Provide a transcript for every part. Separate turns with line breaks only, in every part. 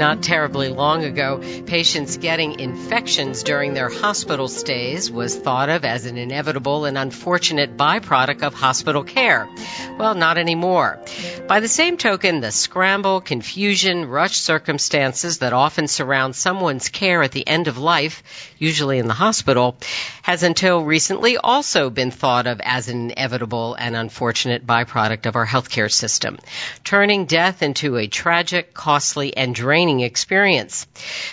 Not terribly long ago, patients getting infections during their hospital stays was thought of as an inevitable and unfortunate byproduct of hospital care. Well, not anymore. By the same token, the scramble, confusion, rush circumstances that often surround someone's care at the end of life, usually in the hospital, has until recently also been thought of as an inevitable and unfortunate byproduct of our healthcare system, turning death into a tragic, costly, and draining experience.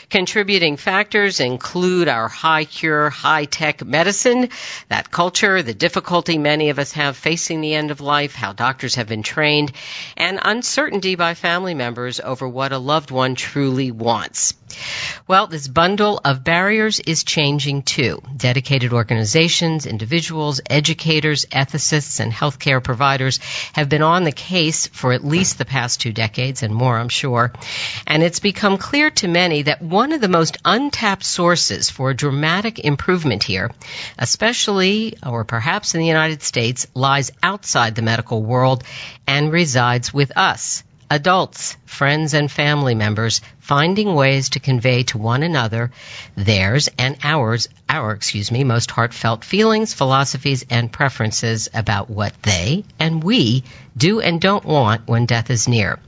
Contributing factors include our high cure, high tech medicine, that culture, the difficulty many of us have facing the end of life, how doctors have been trained, and uncertainty by family members over what a loved one truly wants. Well, this bundle of barriers is changing too. Dedicated organizations, individuals, educators, ethicists, and healthcare providers have been on the case for at least the past two decades and more, I'm sure. And it's become clear to many that one of the most untapped sources for dramatic improvement here, especially or perhaps in the United States, lies outside the medical world and resides with us adults, friends, and family members finding ways to convey to one another theirs and ours, our, excuse me, most heartfelt feelings, philosophies, and preferences about what they and we do and don't want when death is near.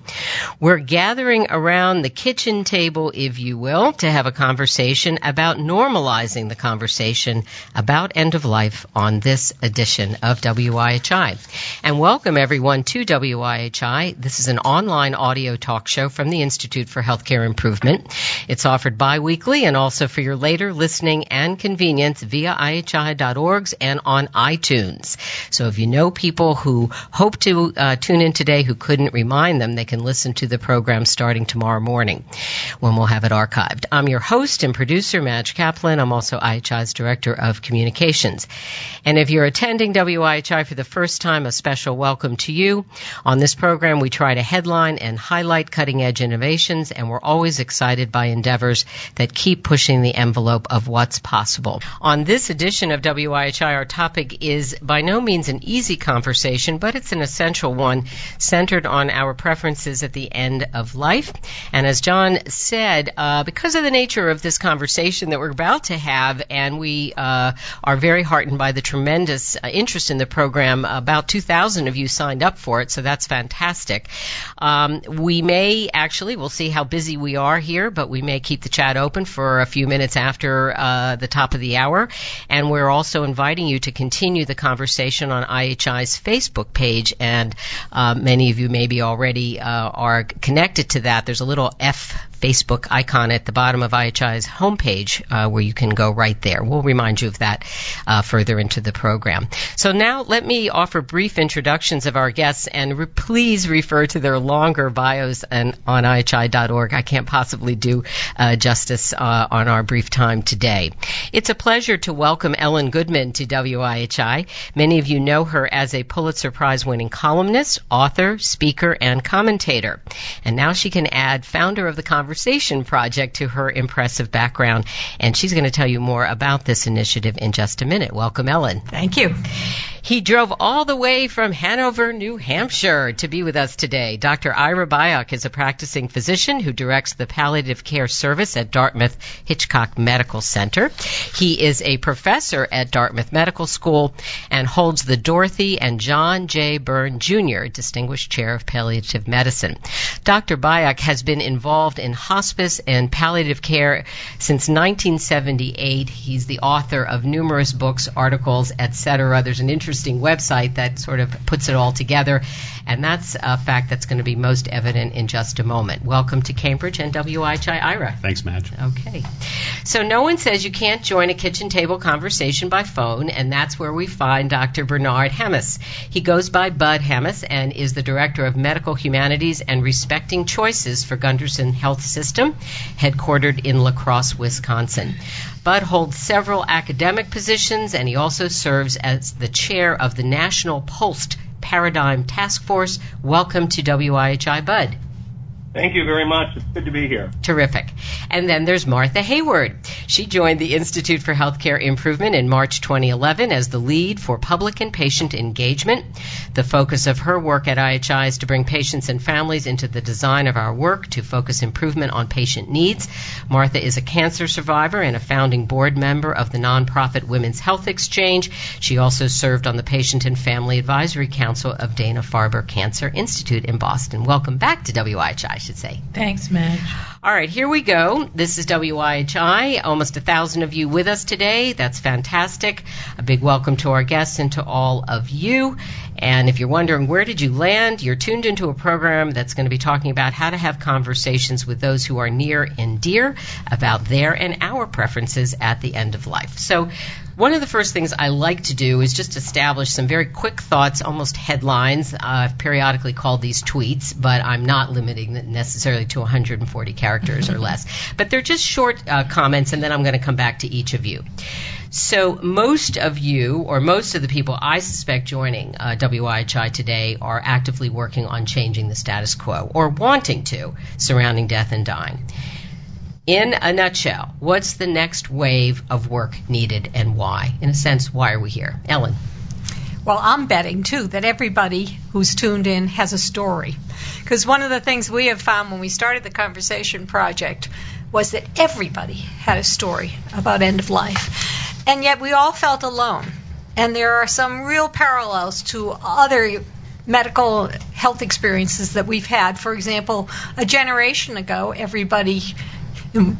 We're gathering around the kitchen table, if you will, to have a conversation about normalizing the conversation about end of life on this edition of WIHI. And welcome everyone to WIHI. This is an online audio talk show from the Institute for Healthcare Improvement. It's offered bi-weekly and also for your later listening and convenience via IHI.org and on iTunes. So if you know people who hope to uh, tune in today who couldn't remind them, they can listen to the program starting tomorrow morning when we'll have it archived. I'm your host and producer, Madge Kaplan. I'm also IHI's Director of Communications. And if you're attending WIHI for the first time, a special welcome to you. On this program, we try to headline and highlight cutting edge innovations, and we're always excited by endeavors that keep pushing the envelope of what's possible. On this edition of WIHI, our topic is by no means an easy conversation, but it's an essential one centered on our preferences at the end of life. And as John said, uh, because of the nature of this conversation that we're about to have, and we uh, are very heartened by the tremendous uh, interest in the program, about 2,000 of you signed up for it, so that's fantastic. Um, we may actually, we'll see how busy we are here, but we may keep the chat open for a few minutes after uh, the top of the hour. And we're also inviting you to continue the conversation on IHI's Facebook page. And uh, many of you maybe already uh, are connected to that. There's a little F Facebook icon at the bottom of IHI's homepage uh, where you can go right there. We'll remind you of that uh, further into the program. So now let me offer brief introductions of our guests and re- please refer to their longer bios and on IHI.org. I can't possibly do uh, justice uh, on our brief time today. It's a pleasure to welcome Ellen Goodman to WIHI. Many of you know her as a Pulitzer Prize winning columnist, author, speaker, and commentator. And now she can add founder of the Conversation Project to her impressive background. And she's going to tell you more about this initiative in just a minute. Welcome, Ellen.
Thank you.
He drove all the way from Hanover, New Hampshire to be with us today. Dr. Ira Byock is a practicing physician who directs the palliative care service at Dartmouth Hitchcock Medical Center. He is a professor at Dartmouth Medical School and holds the Dorothy and John J. Byrne Jr. Distinguished Chair of Palliative Medicine. Dr. Byock has been involved in hospice and palliative care since 1978. He's the author of numerous books, articles, etc. There's an interesting website that sort of puts it all together, and that's a fact that's going to be most evident in just a moment. Welcome to Cambridge and WIHI Ira.
Thanks, Madge.
Okay. So no one says you can't join a kitchen table conversation by phone, and that's where we find Dr. Bernard Hammes. He goes by Bud Hammes and is the Director of Medical Humanities and Respecting Choices for Gundersen Health System, headquartered in La Crosse, Wisconsin. Bud holds several academic positions, and he also serves as the chair of the National POLST Paradigm Task Force. Welcome to WIHI, Bud.
Thank you very much. It's good to be here.
Terrific. And then there's Martha Hayward. She joined the Institute for Healthcare Improvement in March 2011 as the lead for public and patient engagement. The focus of her work at IHI is to bring patients and families into the design of our work to focus improvement on patient needs. Martha is a cancer survivor and a founding board member of the nonprofit Women's Health Exchange. She also served on the Patient and Family Advisory Council of Dana Farber Cancer Institute in Boston. Welcome back to WIHI should say.
Thanks, Madge.
All right, here we go. This is WIHI. Almost a thousand of you with us today. That's fantastic. A big welcome to our guests and to all of you. And if you're wondering where did you land, you're tuned into a program that's going to be talking about how to have conversations with those who are near and dear about their and our preferences at the end of life. So one of the first things I like to do is just establish some very quick thoughts, almost headlines. Uh, I've periodically called these tweets, but I'm not limiting it necessarily to 140 characters or less. But they're just short uh, comments, and then I'm going to come back to each of you. So most of you, or most of the people I suspect joining uh, WIHI today, are actively working on changing the status quo or wanting to surrounding death and dying. In a nutshell, what's the next wave of work needed and why? In a sense, why are we here? Ellen.
Well, I'm betting too that everybody who's tuned in has a story. Because one of the things we have found when we started the Conversation Project was that everybody had a story about end of life. And yet we all felt alone. And there are some real parallels to other medical health experiences that we've had. For example, a generation ago, everybody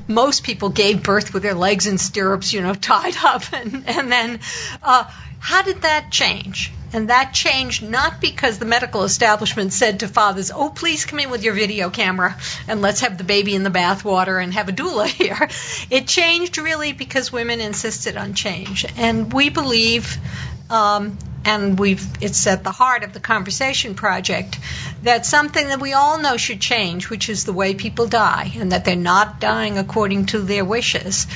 most people gave birth with their legs in stirrups, you know, tied up. And, and then, uh, how did that change? And that changed not because the medical establishment said to fathers, oh, please come in with your video camera and let's have the baby in the bathwater and have a doula here. It changed really because women insisted on change. And we believe um, and we've it's at the heart of the conversation project that something that we all know should change which is the way people die and that they're not dying according to their wishes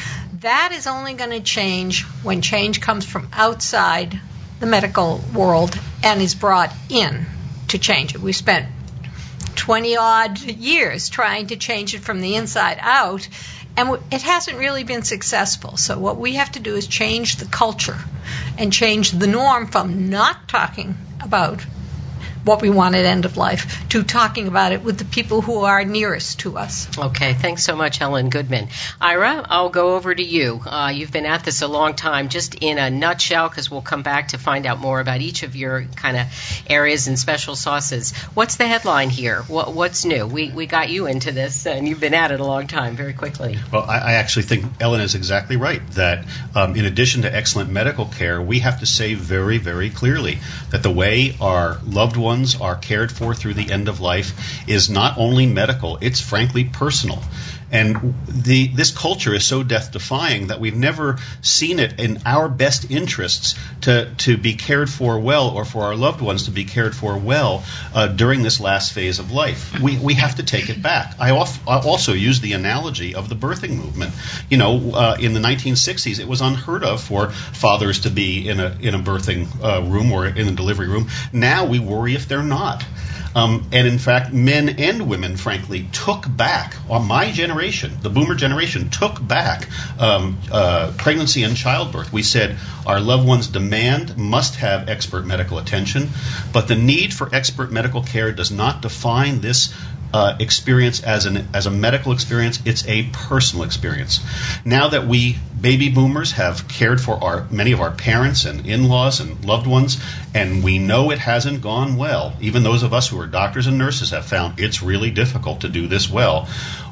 that is only going to change when change comes from outside the medical world and is brought in to change it. We spent 20 odd years trying to change it from the inside out and it hasn't really been successful. So what we have to do is change the culture and change the norm from not talking about what we want at end of life to talking about it with the people who are nearest to us.
Okay, thanks so much, Ellen Goodman. Ira, I'll go over to you. Uh, you've been at this a long time. Just in a nutshell, because we'll come back to find out more about each of your kind of areas and special sauces. What's the headline here? What, what's new? We, we got you into this, and you've been at it a long time, very quickly.
Well, I, I actually think Ellen is exactly right that um, in addition to excellent medical care, we have to say very, very clearly that the way our loved ones ones are cared for through the end of life is not only medical, it's frankly personal. And the, this culture is so death defying that we've never seen it in our best interests to, to be cared for well or for our loved ones to be cared for well uh, during this last phase of life. We, we have to take it back. I, off, I also use the analogy of the birthing movement. You know, uh, in the 1960s, it was unheard of for fathers to be in a, in a birthing uh, room or in a delivery room. Now we worry if they're not. Um, and in fact, men and women, frankly, took back, on my generation, the boomer generation, took back um, uh, pregnancy and childbirth. We said our loved ones demand, must have expert medical attention, but the need for expert medical care does not define this uh, experience as an as a medical experience. It's a personal experience. Now that we baby boomers have cared for our many of our parents and in-laws and loved ones, and we know it hasn't gone well. Even those of us who are doctors and nurses have found it's really difficult to do this well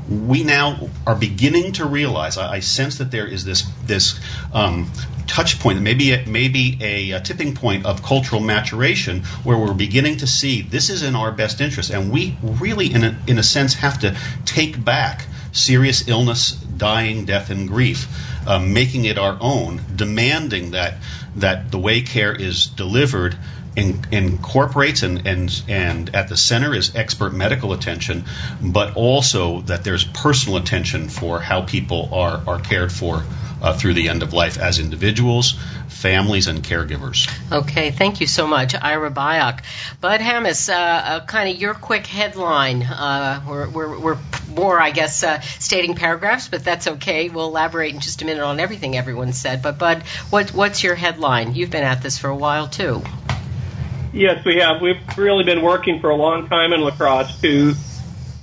we now are beginning to realize. I, I sense that there is this this um, touch point, maybe maybe a, a, tipping point of cultural maturation, where we're beginning to see this is in our best interest, and we really, in a, in a sense, have to take back serious illness, dying, death, and grief, um, making it our own, demanding that that the way care is delivered in, incorporates and, and and at the center is expert medical attention, but also that there's personal attention for how people are are cared for uh, through the end of life as individuals, families, and caregivers.
Okay, thank you so much, Ira Byock. Bud Hammes, uh, uh, kind of your quick headline. Uh, we're, we're, we're, more, I guess, uh, stating paragraphs, but that's okay. We'll elaborate in just a minute on everything everyone said. But Bud, what, what's your headline? You've been at this for a while too.
Yes, we have. We've really been working for a long time in La Crosse to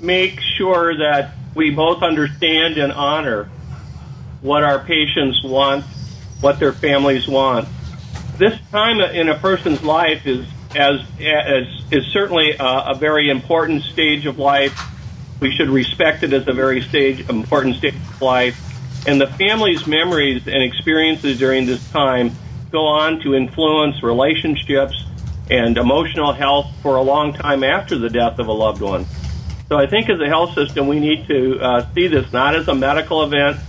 make sure that we both understand and honor what our patients want, what their families want. This time in a person's life is as, as is certainly a, a very important stage of life. We should respect it as a very stage important stage of life. And the family's memories and experiences during this time go on to influence relationships and emotional health for a long time after the death of a loved one. So I think as a health system, we need to uh, see this not as a medical event,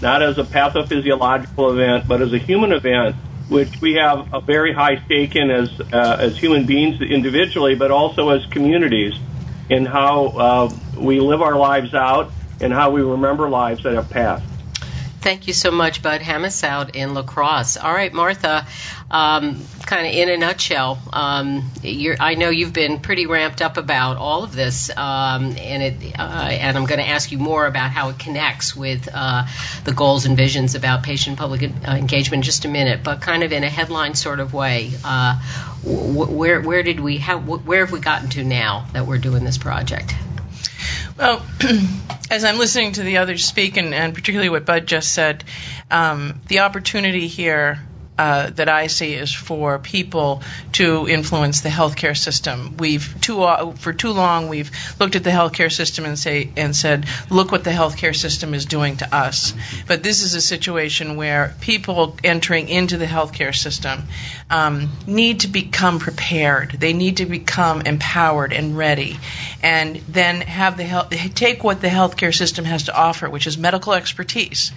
not as a pathophysiological event, but as a human event, which we have a very high stake in as uh, as human beings individually, but also as communities, in how uh, we live our lives out and how we remember lives that have passed.
Thank you so much, Bud Hammes out in La Crosse. All right, Martha, um, kind of in a nutshell, um, I know you've been pretty ramped up about all of this, um, and it, uh, and I'm going to ask you more about how it connects with uh, the goals and visions about patient public uh, engagement in just a minute. But kind of in a headline sort of way, uh, where where did we how where have we gotten to now that we're doing this project?
Well, as I'm listening to the others speak, and, and particularly what Bud just said, um, the opportunity here uh, that I see is for people to influence the healthcare system. We've too uh, for too long we've looked at the healthcare system and say and said, look what the healthcare system is doing to us. But this is a situation where people entering into the healthcare system um, need to become prepared. They need to become empowered and ready, and then have the health, take what the healthcare system has to offer, which is medical expertise,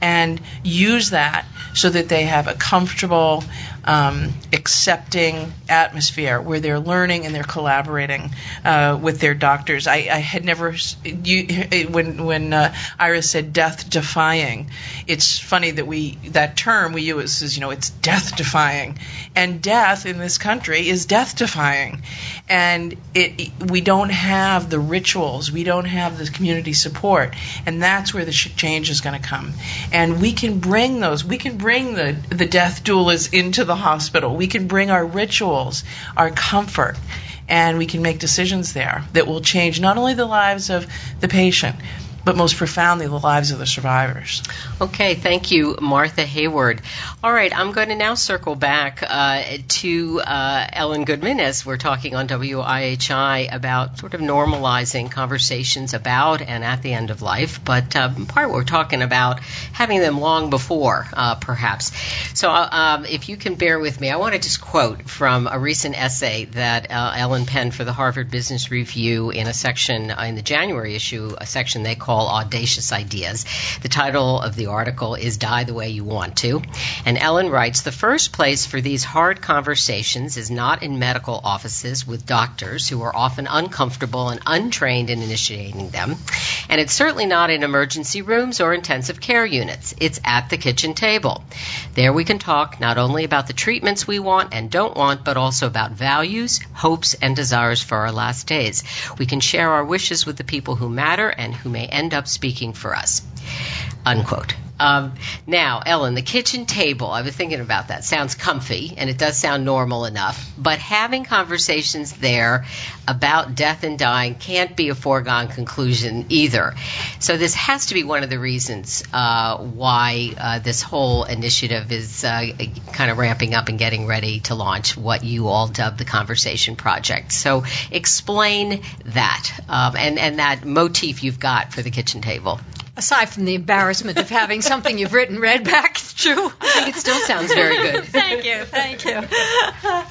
and use that so that they have a comfort comfortable, um, accepting atmosphere where they're learning and they're collaborating uh, with their doctors. I, I had never you, when when uh, Iris said death defying. It's funny that we that term we use is you know it's death defying, and death in this country is death defying, and it, we don't have the rituals, we don't have the community support, and that's where the change is going to come. And we can bring those, we can bring the the death doulas into the hospital. We can bring our rituals, our comfort, and we can make decisions there that will change not only the lives of the patient, but most profoundly the lives of the survivors.
Okay, thank you, Martha Hayward. All right, I'm going to now circle back uh, to uh, Ellen Goodman as we're talking on WIHI about sort of normalizing conversations about and at the end of life, but um, part we're talking about having them long before, uh, perhaps. So uh, um, if you can bear with me, I want to just quote from a recent essay that uh, Ellen penned for the Harvard Business Review in a section in the January issue, a section they call call Audacious Ideas. The title of the article is Die the Way You Want to. And Ellen writes The first place for these hard conversations is not in medical offices with doctors who are often uncomfortable and untrained in initiating them. And it's certainly not in emergency rooms or intensive care units. It's at the kitchen table. There we can talk not only about the treatments we want and don't want, but also about values, hopes, and desires for our last days. We can share our wishes with the people who matter and who may end end up speaking for us. Unquote. Um, now, Ellen, the kitchen table, I was thinking about that. Sounds comfy, and it does sound normal enough. But having conversations there about death and dying can't be a foregone conclusion either. So, this has to be one of the reasons uh, why uh, this whole initiative is uh, kind of ramping up and getting ready to launch what you all dubbed the Conversation Project. So, explain that um, and, and that motif you've got for the kitchen table
aside from the embarrassment of having something you've written read back, it's true.
I think it still sounds very good.
thank you, thank you.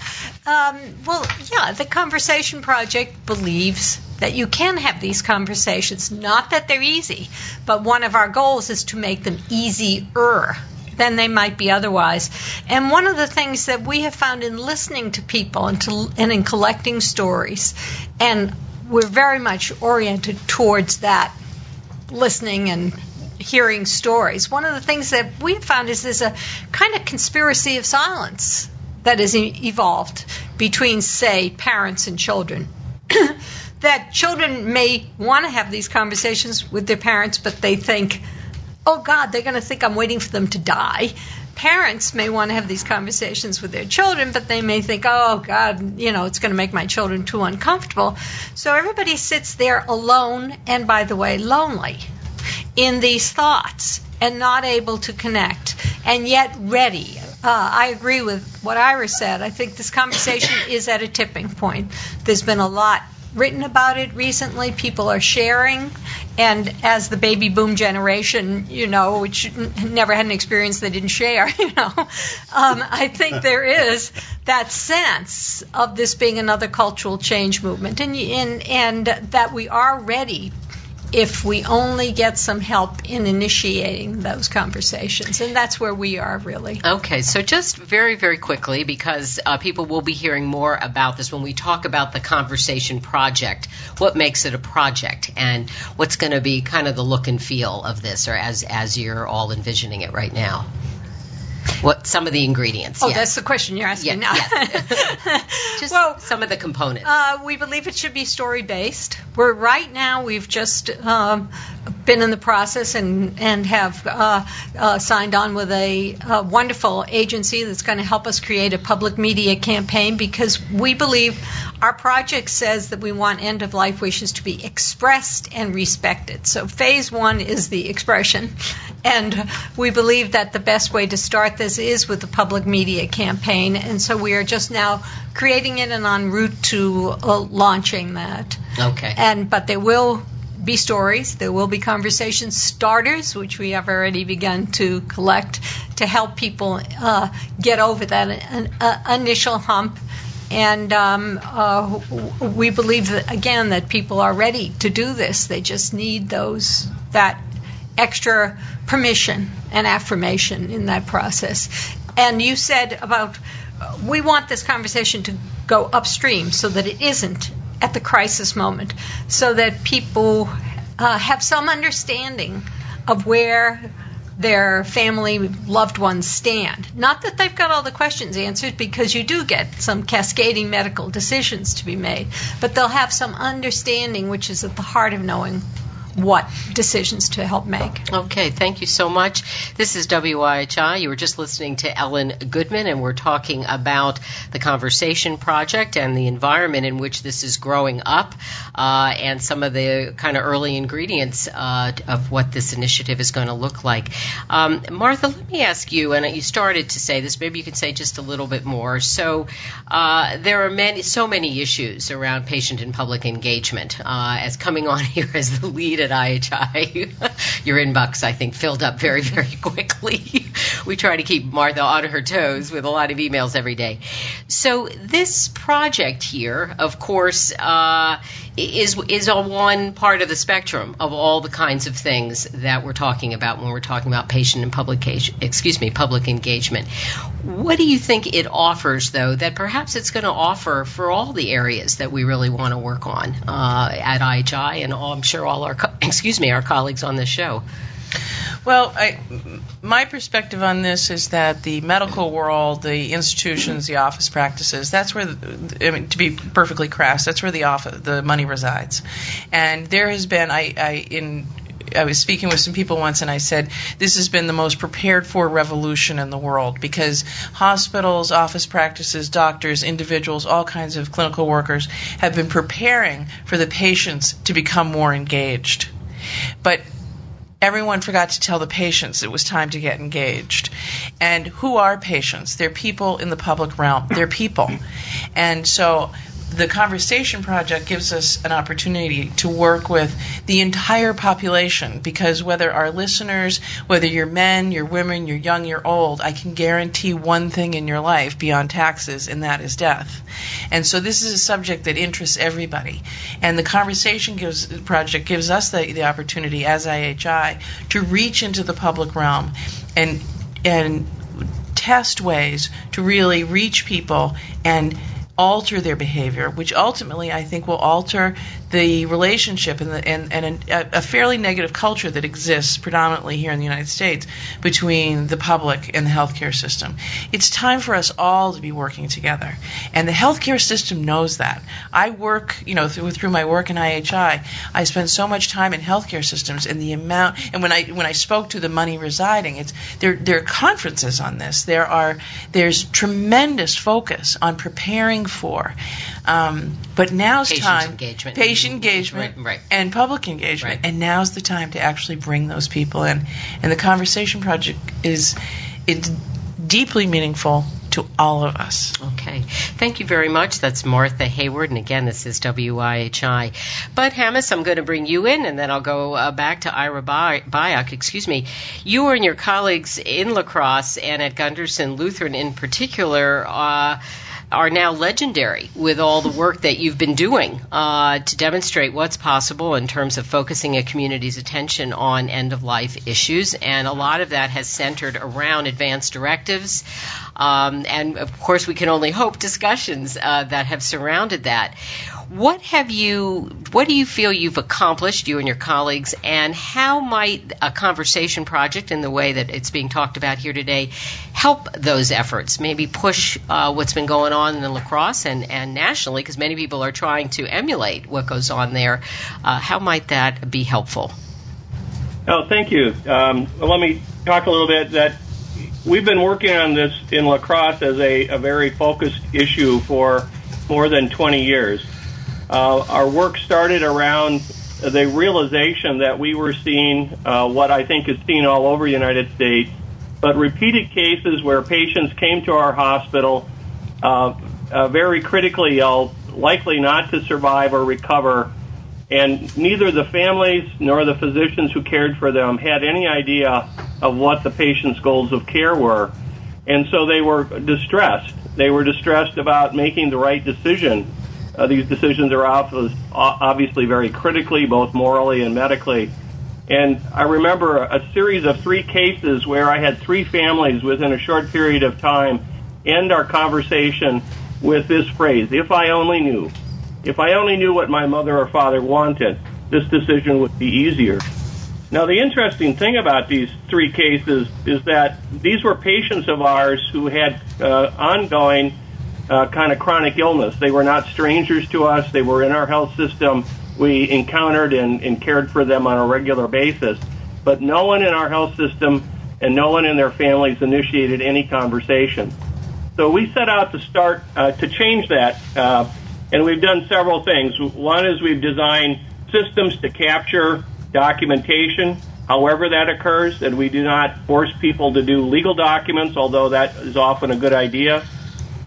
Um, well, yeah, the Conversation Project believes that you can have these conversations. Not that they're easy, but one of our goals is to make them easier than they might be otherwise. And one of the things that we have found in listening to people and, to, and in collecting stories, and we're very much oriented towards that listening and hearing stories. One of the things that we've found is there's a kind of conspiracy of silence that has evolved between, say, parents and children. that children may want to have these conversations with their parents, but they think, oh God, they're going to think I'm waiting for them to die. Parents may want to have these conversations with their children, but they may think, oh God, you know, it's going to make my children too uncomfortable. So everybody sits there alone and, by the way, lonely in these thoughts and not able to connect and yet ready. Uh, I agree with what Ira said. I think this conversation is at a tipping point. There's been a lot written about it recently. People are sharing, and as the baby boom generation, you know, which never had an experience they didn't share, you know, um, I think there is that sense of this being another cultural change movement, and and and that we are ready if we only get some help in initiating those conversations. And that's where we are really.
Okay, so just very, very quickly, because uh, people will be hearing more about this when we talk about the conversation project, what makes it a project and what's going to be kind of the look and feel of this, or as, as you're all envisioning it right now? What some of the ingredients?
Oh, that's the question you're asking
yeah,
now.
Yeah. just well, some of the components.
Uh, we believe it should be story based. We're right now we've just um, been in the process and and have uh, uh, signed on with a, a wonderful agency that's going to help us create a public media campaign because we believe our project says that we want end of life wishes to be expressed and respected. So phase one is the expression, and we believe that the best way to start this is with the public media campaign. And so we are just now creating it and en route to uh, launching that.
Okay.
And but there will be stories. There will be conversation starters, which we have already begun to collect to help people uh, get over that uh, initial hump. And um, uh, we believe that, again that people are ready to do this. They just need those that extra permission and affirmation in that process. And you said about we want this conversation to go upstream so that it isn't at the crisis moment, so that people uh, have some understanding of where their family loved ones stand. Not that they've got all the questions answered, because you do get some cascading medical decisions to be made, but they'll have some understanding, which is at the heart of knowing what decisions to help make.
Okay, thank you so much. This is WIHI. You were just listening to Ellen Goodman, and we're talking about the Conversation Project and the environment in which this is growing up uh, and some of the kind of early ingredients uh, of what this initiative is going to look like. Um, Martha, let me ask you, and you started to say this, maybe you can say just a little bit more. So uh, there are many, so many issues around patient and public engagement. Uh, as coming on here as the lead at IHI, your inbox, I think, filled up very, very quickly. we try to keep Martha on her toes with a lot of emails every day. So this project here, of course, uh, is is on one part of the spectrum of all the kinds of things that we're talking about when we're talking about patient and publication, excuse me, public engagement. What do you think it offers, though, that perhaps it's going to offer for all the areas that we really want to work on uh, at IHI and all, I'm sure all our, co- excuse me, our colleagues on this show?
Well, I, my perspective on this is that the medical world, the institutions, the office practices, that's where, the, I mean, to be perfectly crass, that's where the office, the money resides. And there has been, I, I in I was speaking with some people once and I said, this has been the most prepared for revolution in the world because hospitals, office practices, doctors, individuals, all kinds of clinical workers have been preparing for the patients to become more engaged. But everyone forgot to tell the patients it was time to get engaged. And who are patients? They're people in the public realm. They're people. And so the Conversation Project gives us an opportunity to work with the entire population because whether our listeners, whether you're men, you're women, you're young, you're old, I can guarantee one thing in your life beyond taxes, and that is death. And so this is a subject that interests everybody. And the Conversation gives, Project gives us the, the opportunity as IHI to reach into the public realm and and test ways to really reach people and alter their behavior, which ultimately I think will alter the relationship and, the, and, and a, a, fairly negative culture that exists predominantly here in the United States between the public and the healthcare system. It's time for us all to be working together, and the healthcare system knows that. I work, you know, through, through my work in IHI, I spend so much time in healthcare systems, and the amount, and when I when I spoke to the money residing, it's there. There are conferences on this. There are there's tremendous focus on preparing for, um, but now's
patient
time
engagement.
patient engagement
Right, right.
and public engagement
Right.
and now's the time to actually bring those people in and the conversation project is it's deeply meaningful to all of us
Okay. Thank you very much. That's Martha Hayward. And again, this is WIHI. Bud Hammes, I'm going to bring you in and then I'll go uh, back to Ira Byock. Excuse me. You and your colleagues in La Crosse and at Gundersen Lutheran in particular, uh, are now legendary with all the work that you've been doing uh, to demonstrate what's possible in terms of focusing a community's attention on end of life issues. And a lot of that has centered around advanced directives. Um, and of course, we can only hope discussions uh, that have surrounded that. What have you, what do you feel you've accomplished, you and your colleagues, and how might a conversation project in the way that it's being talked about here today help those efforts? Maybe push uh, what's been going on in La Crosse and, and nationally, because many people are trying to emulate what goes on there. Uh, how might that be helpful?
Oh, thank you. Um, well, let me talk a little bit that we've been working on this in La Crosse as a, a very focused issue for more than 20 years. Uh, our work started around the realization that we were seeing uh, what I think is seen all over the United States, but repeated cases where patients came to our hospital uh, uh, very critically ill, likely not to survive or recover, and neither the families nor the physicians who cared for them had any idea of what the patient's goals of care were. And so they were distressed. They were distressed about making the right decision. Uh, these decisions are obviously very critically, both morally and medically. And I remember a series of three cases where I had three families within a short period of time end our conversation with this phrase, if I only knew. If I only knew what my mother or father wanted, this decision would be easier. Now, the interesting thing about these three cases is that these were patients of ours who had uh, ongoing uh, kind of chronic illness. They were not strangers to us. They were in our health system. We encountered and, and cared for them on a regular basis. But no one in our health system and no one in their families initiated any conversation. So we set out to start uh, to change that, uh, and we've done several things. One is we've designed systems to capture documentation, however that occurs, and we do not force people to do legal documents, although that is often a good idea.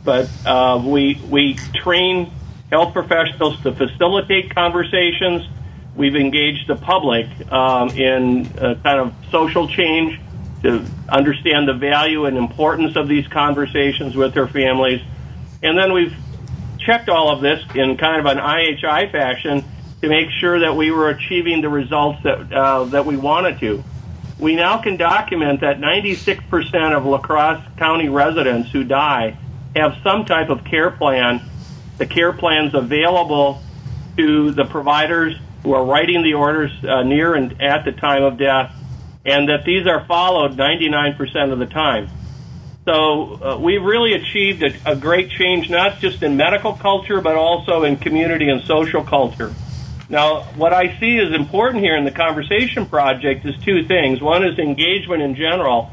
But uh, we we train health professionals to facilitate conversations. We've engaged the public um, in kind of social change to understand the value and importance of these conversations with their families. And then we've checked all of this in kind of an IHI fashion to make sure that we were achieving the results that uh, that we wanted to. We now can document that 96% of La Crosse County residents who die have some type of care plan. The care plan's available to the providers who are writing the orders uh, near and at the time of death, and that these are followed 99% of the time. So uh, we've really achieved a, a great change, not just in medical culture, but also in community and social culture. Now, what I see is important here in the conversation project is two things. One is engagement in general,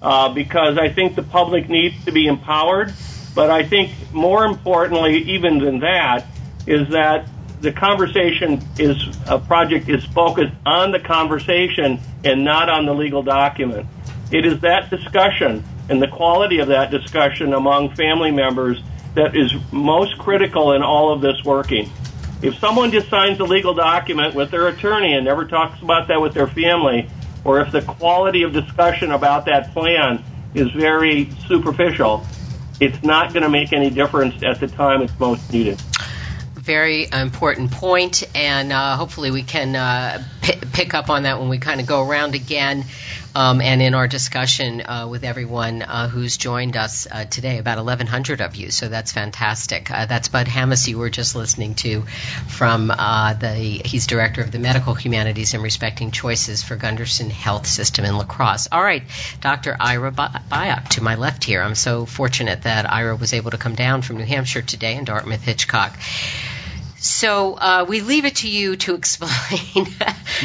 uh, because I think the public needs to be empowered. But I think more importantly, even than that, is that the conversation is a project is focused on the conversation and not on the legal document. It is that discussion and the quality of that discussion among family members that is most critical in all of this working. If someone just signs a legal document with their attorney and never talks about that with their family, or if the quality of discussion about that plan is very superficial, it's not going to make any difference at the time it's most needed.
Very important point, and uh, hopefully we can uh, p- pick up on that when we kind of go around again. Um, and in our discussion uh, with everyone uh, who's joined us uh, today, about 1,100 of you. So that's fantastic. Uh, that's Bud Hammes you were just listening to from uh, the. He's director of the Medical Humanities and Respecting Choices for Gundersen Health System in La Crosse. All right, Dr. Ira Byock to my left here. I'm so fortunate that Ira was able to come down from New Hampshire today in Dartmouth Hitchcock. So uh, we leave it to you to explain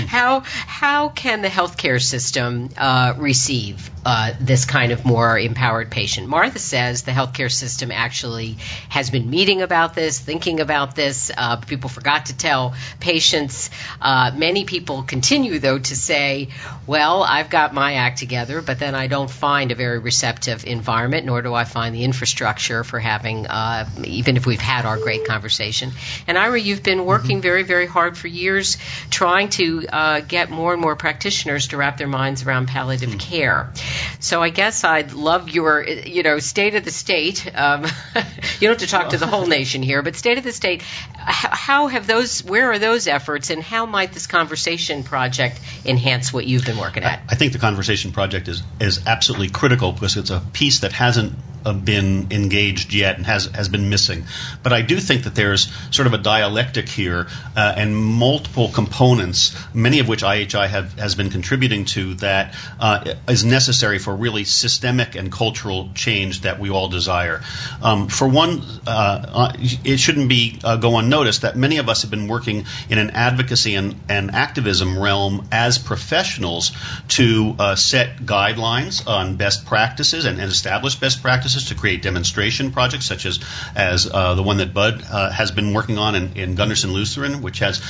how how can the healthcare system uh, receive uh, this kind of more empowered patient. Martha says the healthcare system actually has been meeting about this, thinking about this. Uh, people forgot to tell patients. Uh, many people continue though to say, "Well, I've got my act together, but then I don't find a very receptive environment, nor do I find the infrastructure for having, uh, even if we've had our great conversation." And Ira, you've been working mm-hmm. very, very hard for years trying to uh, get more and more practitioners to wrap their minds around palliative mm-hmm. care. So I guess I'd love your, you know, state of the state. Um, you don't have to talk to the whole nation here, but state of the state. How have those? Where are those efforts, and how might this conversation project enhance what you've been working at?
I think the conversation project is is absolutely critical because it's a piece that hasn't been engaged yet and has has been missing. But I do think that there's sort of a dialectic here uh, and multiple components, many of which IHI have, has been contributing to, that uh, is necessary for really systemic and cultural change that we all desire. Um, for one, uh, uh it shouldn't be uh, go unnoticed that many of us have been working in an advocacy and, and activism realm as professionals to uh, set guidelines on best practices and, and, establish best practices to create demonstration projects such as as the one that Bud has been working on in, in Gundersen Lutheran, which has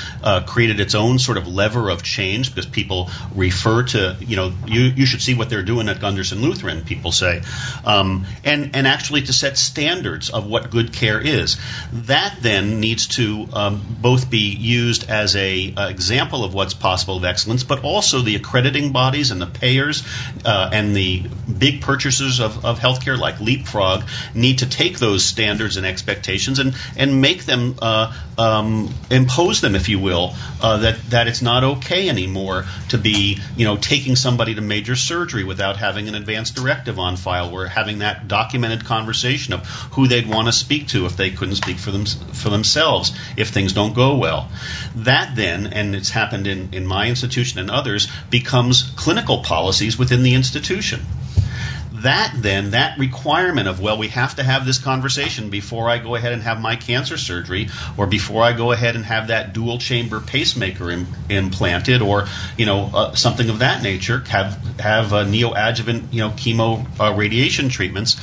created its own sort of lever of change because people refer to you know you you should see what they're doing at Gundersen Lutheran, people say, um, and and actually to set standards of what good care is. That then needs to um, both be used as a, a, example of what's possible of excellence, but also the accrediting bodies and the payers uh, and the big purchasers of, of healthcare like Leapfrog need to take those standards and expectations and and make them uh, um, impose them, if you will, uh, that that it's not okay anymore to be you know taking somebody to major surgery without having an advance directive on file. We're having that documented conversation of who they'd want to speak to if they couldn't speak for them for themselves if things don't go well. That then, and it's happened in, in my institution and others, becomes clinical policies within the institution that then, that requirement of, well, we have to have this conversation before I go ahead and have my cancer surgery, or before I go ahead and have that dual chamber pacemaker Im- implanted, or you know uh, something of that nature, have have uh, neoadjuvant you know chemo uh, radiation treatments.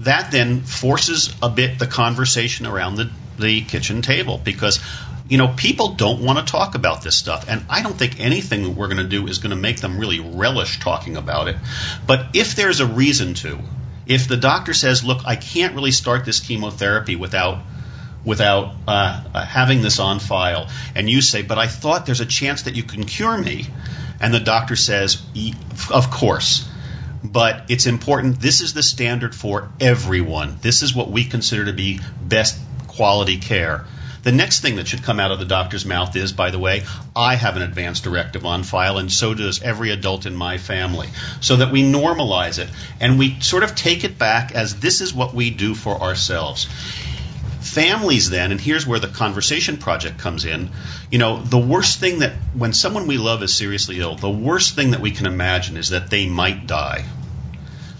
That then forces a bit the conversation around the the kitchen table because you know, people don't want to talk about this stuff. And I don't think anything we're going to do is going to make them really relish talking about it. But if there's a reason to, if the doctor says, look, I can't really start this chemotherapy without without uh having this on file, and you say, but I thought there's a chance that you can cure me, and the doctor says, of course. But it's important. This is the standard for everyone. This is what we consider to be best quality care. The next thing that should come out of the doctor's mouth is, by the way, I have an advance directive on file, and so does every adult in my family. So that we normalize it and we sort of take it back as this is what we do for ourselves. Families, then, and here's where the conversation project comes in. You know, the worst thing that, when someone we love is seriously ill, the worst thing that we can imagine is that they might die.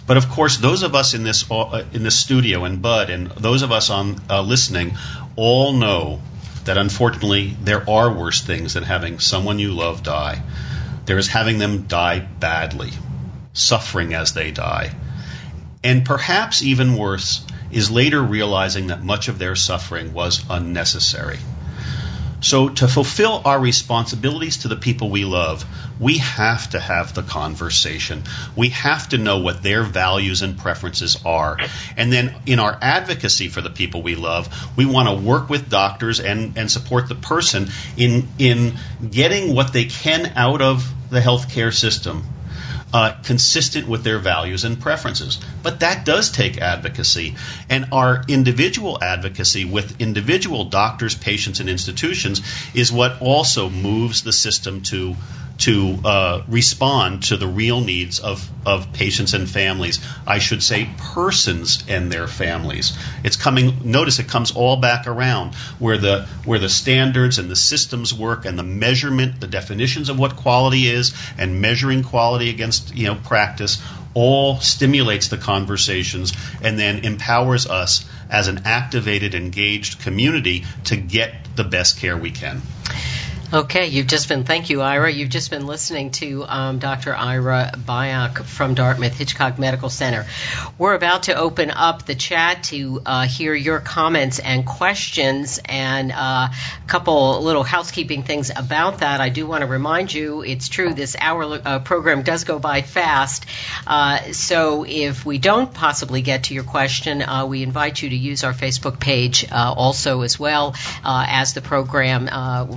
But of course, those of us in this uh, in this studio and Bud and those of us on uh, listening all know that unfortunately there are worse things than having someone you love die. There is having them die badly, suffering as they die. And perhaps even worse is later realizing that much of their suffering was unnecessary. So, to fulfill our responsibilities to the people we love, we have to have the conversation. We have to know what their values and preferences are. And then, in our advocacy for the people we love, we want to work with doctors and, and support the person in, in getting what they can out of the healthcare system uh, consistent with their values and preferences. But that does take advocacy. And our individual advocacy with individual doctors, patients, and institutions is what also moves the system to to uh, respond to the real needs of, of patients and families. I should say persons and their families. It's coming. Notice it comes all back around where the where the standards and the systems work and the measurement, the definitions of what quality is, and measuring quality against you know practice all stimulates the conversations and then empowers us as an activated, engaged community to get the best care we can.
Okay, you've just been, thank you, Ira. You've just been listening to um, Dr. Ira Byock from Dartmouth Hitchcock Medical Center. We're about to open up the chat to uh, hear your comments and questions, and uh, a couple little housekeeping things about that. I do want to remind you it's true, this hour uh, program does go by fast. Uh, so if we don't possibly get to your question, uh, we invite you to use our Facebook page uh, also as well as the program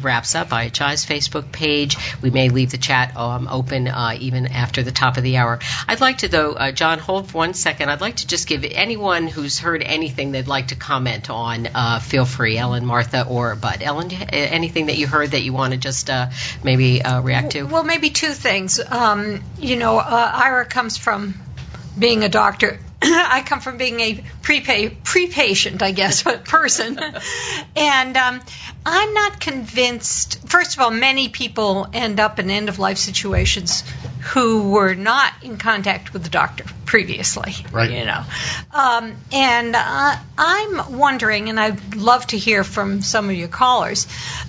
wraps up. IHI's Facebook page. We may leave the chat um, open uh, even after the top of the hour. I'd like to, though, uh, John, hold for one second. I'd like to just give anyone who's heard anything they'd like to comment on, uh, feel free, Ellen, Martha, or Bud. Ellen, anything that you heard that you want to just uh, maybe uh, react to?
Well, maybe two things. Um, you know, uh, Ira comes from being a doctor I come from being a pre pre-patient, I guess, person, and um, I'm not convinced. First of all, many people end up in end-of-life situations who were not in contact with the doctor previously.
Right.
You know, um, and uh, I'm wondering, and I'd love to hear from some of your callers,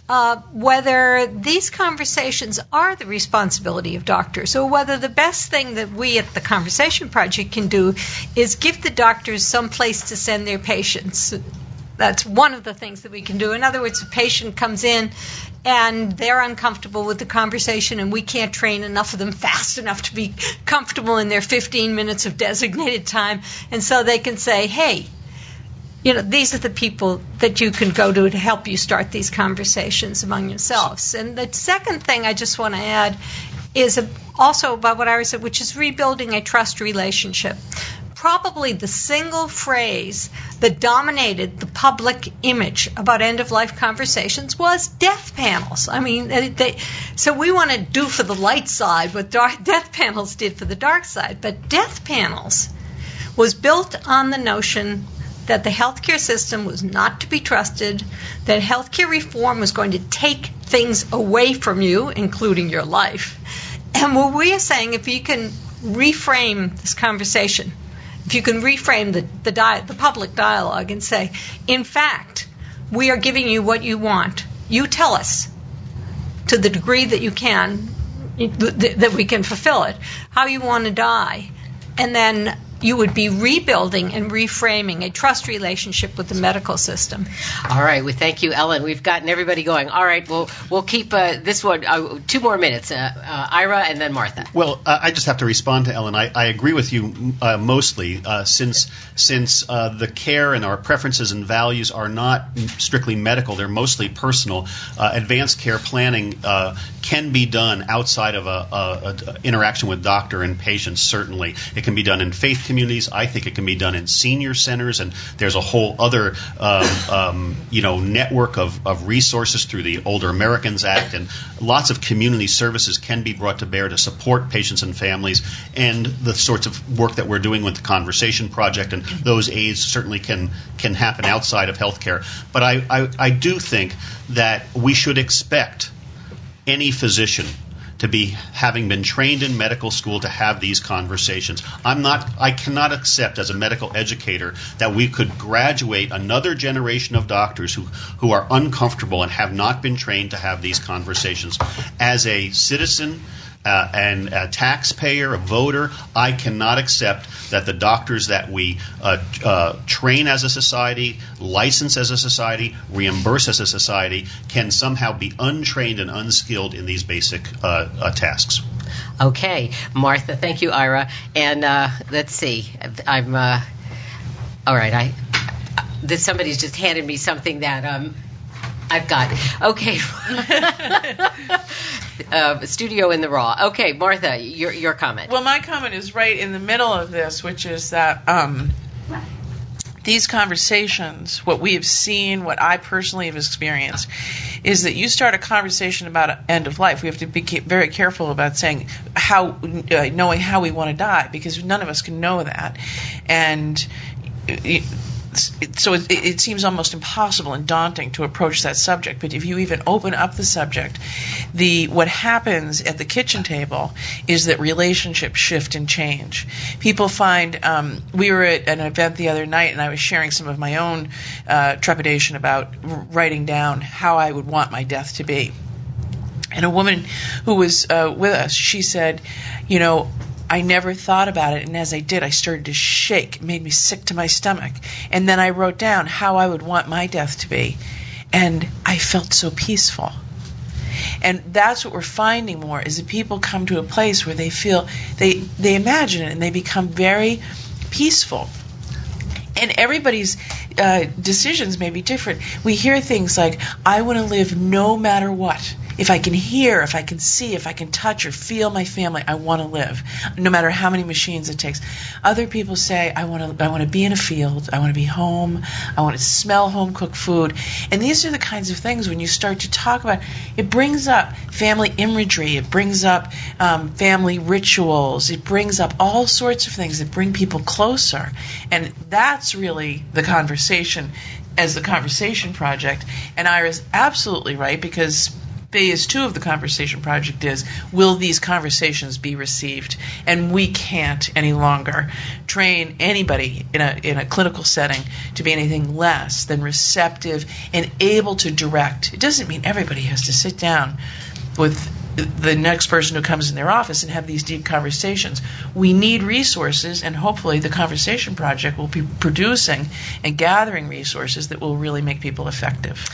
uh, whether these conversations are the responsibility of doctors, or whether the best thing that we at the Conversation Project can do is give the doctors some place to send their patients that's one of the things that we can do. In other words, a patient comes in and they're uncomfortable with the conversation, and we can't train enough of them fast enough to be comfortable in their 15 minutes of designated time. And so they can say, hey, you know, these are the people that you can go to to help you start these conversations among yourselves. And the second thing I just want to add is also about what I said, which is rebuilding a trust relationship probably the single phrase that dominated the public image about end of life conversations was death panels. I mean, they, so we want to do for the light side what dark, death panels did for the dark side, but death panels was built on the notion that the healthcare system was not to be trusted, that healthcare reform was going to take things away from you, including your life. And what we are saying, if you can reframe this conversation if you can reframe the, the, di- the public dialogue and say, in fact, we are giving you what you want. You tell us to the degree that you can, that we can fulfill it, how you want to die. And then you would be rebuilding and reframing a trust relationship with the medical system.
All right, we thank you, Ellen. We've gotten everybody going. All right, we'll we'll keep uh, this one uh, two more minutes. Uh, uh Ira and then Martha.
Well, uh, I just have to respond to Ellen. I, I agree with you uh, mostly, since since the care and our preferences and values are not strictly medical; they're mostly personal. advanced care planning can be done outside of a, a, a interaction with doctor and patient. Certainly, it can be done in faith communities. I think it can be done in senior centers, and there's a whole other um, um, you know network of, of resources through the Older Americans Act, and lots of community services can be brought to bear to support patients and families, and the sorts of work that we're doing with the Conversation Project, and those aids certainly can can happen outside of healthcare. But I, I, I do think that we should expect any physician to be having been trained in medical school to have these conversations. I'm not I cannot accept as a medical educator that we could graduate another generation of doctors who who are uncomfortable and have not been trained to have these conversations. As a citizen uh, and a taxpayer, a voter, I cannot accept that the doctors that we uh, uh, train as a society, license as a society, reimburse as a society, can somehow be untrained and unskilled in these basic uh, uh, tasks.
Okay, Martha, thank you, Ira. And uh, let's see, I'm all right. I this somebody's just handed me something that um, I've got. Okay. uh, studio in the raw. Okay, Martha, your your comment.
Well, my comment is right in the middle of this, which is that um, these conversations, what we have seen, what I personally have experienced, is that you start a conversation about end of life. We have to be very careful about saying how, uh, knowing how we want to die, because none of us can know that, and so it, it, seems almost impossible and daunting to approach that subject. But if you even open up the subject, the what happens at the kitchen table is that relationships shift and change. People find um, we were at an event the other night, and I was sharing some of my own uh, trepidation about writing down how I would want my death to be. And a woman who was uh, with us, she said, you know, I never thought about it, and as I did, I started to shake. It made me sick to my stomach. And then I wrote down how I would want my death to be, and I felt so peaceful. And that's what we're finding more is that people come to a place where they feel they they imagine it and they become very peaceful. And everybody's uh, decisions may be different. We hear things like, "I want to live no matter what." If I can hear, if I can see, if I can touch or feel my family, I want to live, no matter how many machines it takes. Other people say, I want to, I want to be in a field, I want to be home, I want to smell home cooked food, and these are the kinds of things when you start to talk about. It brings up family imagery, it brings up um, family rituals, it brings up all sorts of things that bring people closer, and that's really the conversation as the conversation project. And Ira's absolutely right because phase two of the conversation project is will these conversations be received? And we can't any longer train anybody in a, in a clinical setting to be anything less than receptive and able to direct. It doesn't mean everybody has to sit down with the next person who comes in their office and have these deep conversations. We need resources, and hopefully, the Conversation Project will be producing and gathering resources that will really make people effective.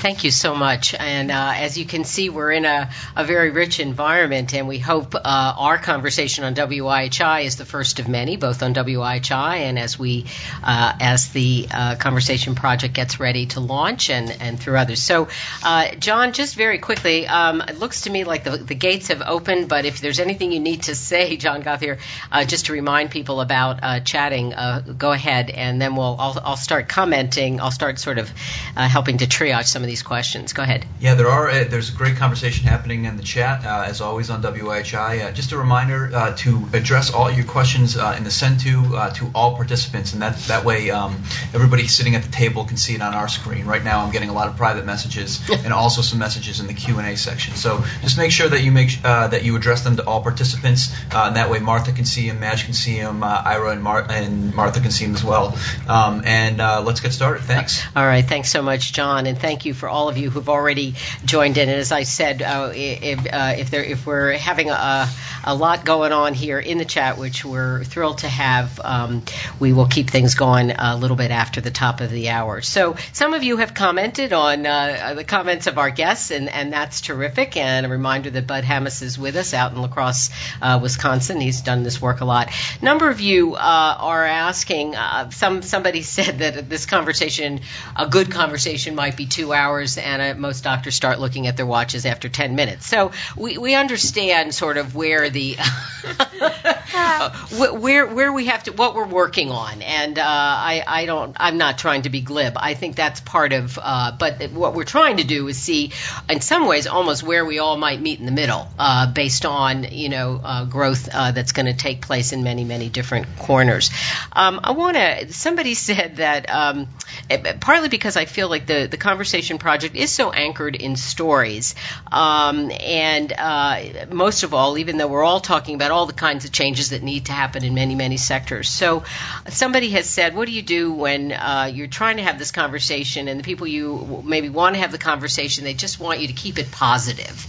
Thank you so much. And uh, as you can see, we're in a, a very rich environment, and we hope uh, our conversation on WIHI is the first of many, both on WIHI and as we, uh, as the uh, Conversation Project gets ready to launch and, and through others. So, uh, John, just very quickly, um, it looks to me like the, the gates have opened, but if there's anything you need to say, John Gothier, uh, just to remind people about chatting, go ahead, and then we'll I'll, I'll, start commenting. I'll start sort of helping to triage some of these questions. Go ahead.
Yeah, there are. Uh, there's a great conversation happening in the chat, uh, as always on WIHI. Uh, just a reminder uh, to address all your questions uh, in the send to uh, to all participants, and that that way um, everybody sitting at the table can see it on our screen. Right now, I'm getting a lot of private messages and also some messages in the Q and A section. So just make sure that you make that you address them to all participants, and that way Martha can see him, Madge can see them, Ira and, Mar- and, Martha can see him as well. Um, and let's get started. Thanks.
All right. Thanks so much, John, and thank you for all of you who've already joined in. And as I said, uh, if, uh, if, there, if we're having a, a lot going on here in the chat, which we're thrilled to have, um, we will keep things going a little bit after the top of the hour. So some of you have commented on uh, the comments of our guests, and, and that's terrific. And a reminder that Bud Hammes is with us out in La Crosse, uh, Wisconsin. He's done this work a lot. A number of you uh, are asking. Uh, some somebody said that this conversation, a good conversation, might be two hours and uh, most doctors start looking at their watches after 10 minutes. So we, we understand sort of where the where where we have to what we're working on, and uh, I I don't I'm not trying to be glib. I think that's part of, uh, but what we're trying to do is see, in some ways, almost where we all might meet in the middle, uh, based on you know uh, growth uh, that's going to take place in many many different corners. Um, I want to. Somebody said that um, it, partly because I feel like the the conversation project is so anchored in stories. Um, and uh, most of all, even though we're all talking about all the kinds of changes that need to happen in many, many sectors. So somebody has said, what do you do when uh, you're trying to have this conversation and the people you maybe want to have the conversation, they just want you to keep it positive?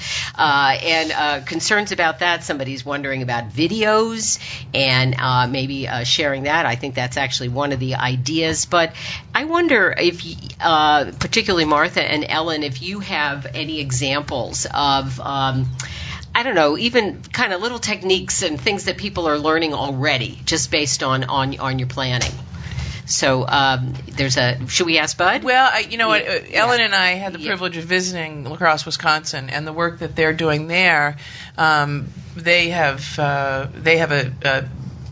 Uh, and uh, concerns about that, somebody's wondering about videos and uh, maybe uh, sharing that. I think that's actually one of the ideas. But I wonder if, particularly Martha and Ellen, if you have any examples of. Um, I don't know, even kind of little techniques and things that people are learning already, just based on on on your planning. So um, there's a. Should we ask Bud?
Well, I, you know what, uh, Ellen and I had the yeah. privilege of visiting La Crosse, Wisconsin, and the work that they're doing there. Um, they have uh, they have a, a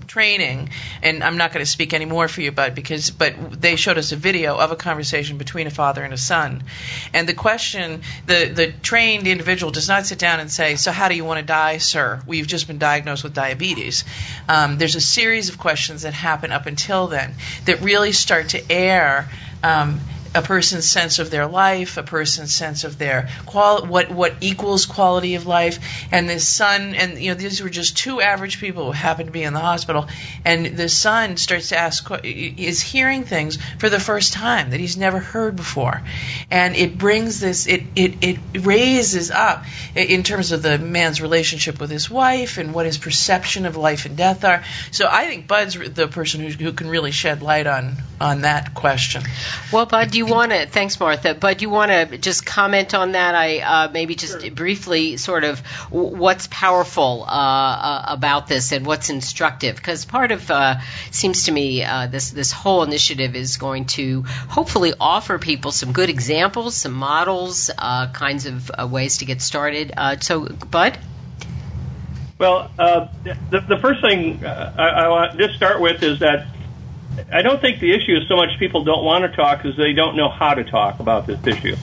training, and I'm not going to speak any more for you, Bud, because but they showed us a video of a conversation between a father and a son, and the question, the the trained individual does not sit down and say, "So how do you want to die, sir? We've just been diagnosed with diabetes." Um, there's a series of questions that happen up until then that really start to air. Um, a person's sense of their life, a person's sense of their qual what what equals quality of life. And the son, and you know, these were just two average people who happened to be in the hospital. And the son starts to ask, is hearing things for the first time that he's never heard before, and it brings this, it it it raises up in terms of the man's relationship with his wife and what his perception of life and death are. So I think Bud's the person who, who can really shed light on on that question.
Well, Bud, you want to? Thanks, Martha. But you want to just comment on that? I uh, maybe just sure. briefly, sort of, what's powerful uh, uh, about this and what's instructive? Because part of uh, seems to me uh, this this whole initiative is going to hopefully offer people some good examples, some models, uh, kinds of ways to get started. so, Bud.
Well, the, the first thing I, I want to start with is that I don't think the issue is so much people don't want to talk as they don't know how to talk about this issue.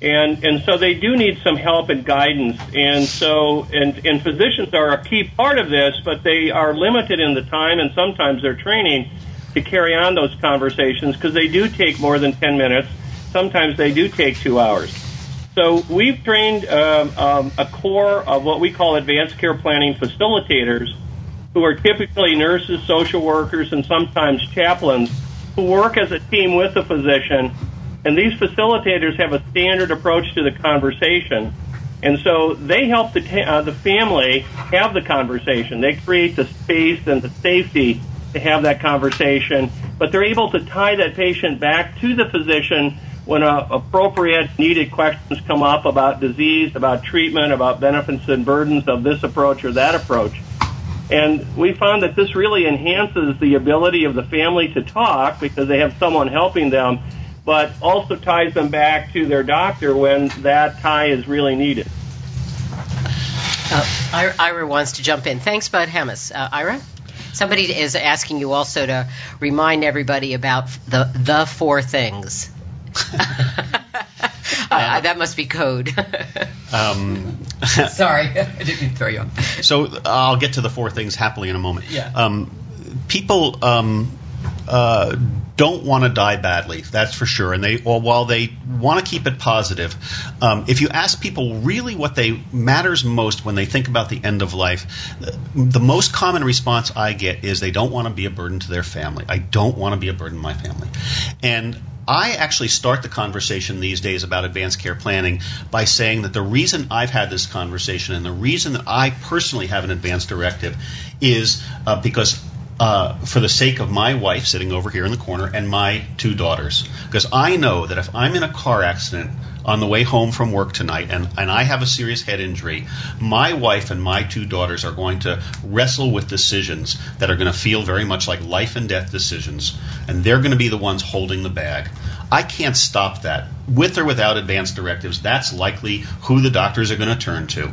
And, and so they do need some help and guidance. And so, and, and physicians are a key part of this, but they are limited in the time and sometimes their training to carry on those conversations because they do take more than 10 minutes. Sometimes they do take two hours. So we've trained um, um, a core of what we call advanced care planning facilitators who are typically nurses, social workers, and sometimes chaplains who work as a team with the physician. And these facilitators have a standard approach to the conversation. And so they help the, uh, the family have the conversation. They create the space and the safety to have that conversation, but they're able to tie that patient back to the physician when uh, appropriate needed questions come up about disease, about treatment, about benefits and burdens of this approach or that approach. And we found that this really enhances the ability of the family to talk because they have someone helping them, but also ties them back to their doctor when that tie is really needed.
Uh, Ira wants to jump in. Thanks, Bud Hammes. Uh, Ira? Somebody is asking you also to remind everybody about the the four things. Uh, that must be code. um, Sorry, I didn't throw you on.
So I'll get to the four things happily in a moment.
Yeah. Um,
people um, uh, don't want to die badly, that's for sure. And they, while they want to keep it positive, um, if you ask people really what they matters most when they think about the end of life, the most common response I get is they don't want to be a burden to their family. I don't want to be a burden to my family, and I actually start the conversation these days about advanced care planning by saying that the reason I've had this conversation and the reason that I personally have an advanced directive is uh, because uh, for the sake of my wife sitting over here in the corner and my two daughters. Because I know that if I'm in a car accident on the way home from work tonight and, and I have a serious head injury, my wife and my two daughters are going to wrestle with decisions that are going to feel very much like life and death decisions, and they're going to be the ones holding the bag. I can't stop that. With or without advanced directives, that's likely who the doctors are going to turn to.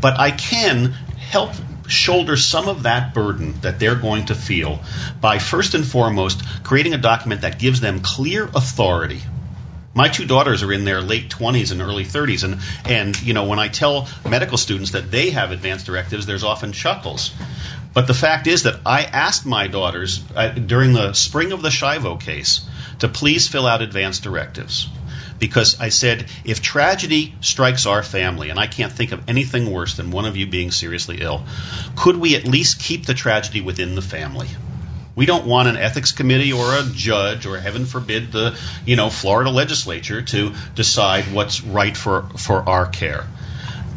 But I can help shoulder some of that burden that they're going to feel by first and foremost creating a document that gives them clear authority my two daughters are in their late 20s and early 30s, and and you know when I tell medical students that they have advanced directives, there's often chuckles. But the fact is that I asked my daughters uh, during the spring of the Schiavo case to please fill out advanced directives because I said, if tragedy strikes our family, and I can't think of anything worse than one of you being seriously ill, could we at least keep the tragedy within the family? We don't want an ethics committee or a judge or heaven forbid the you know Florida legislature to decide what's right for for our care.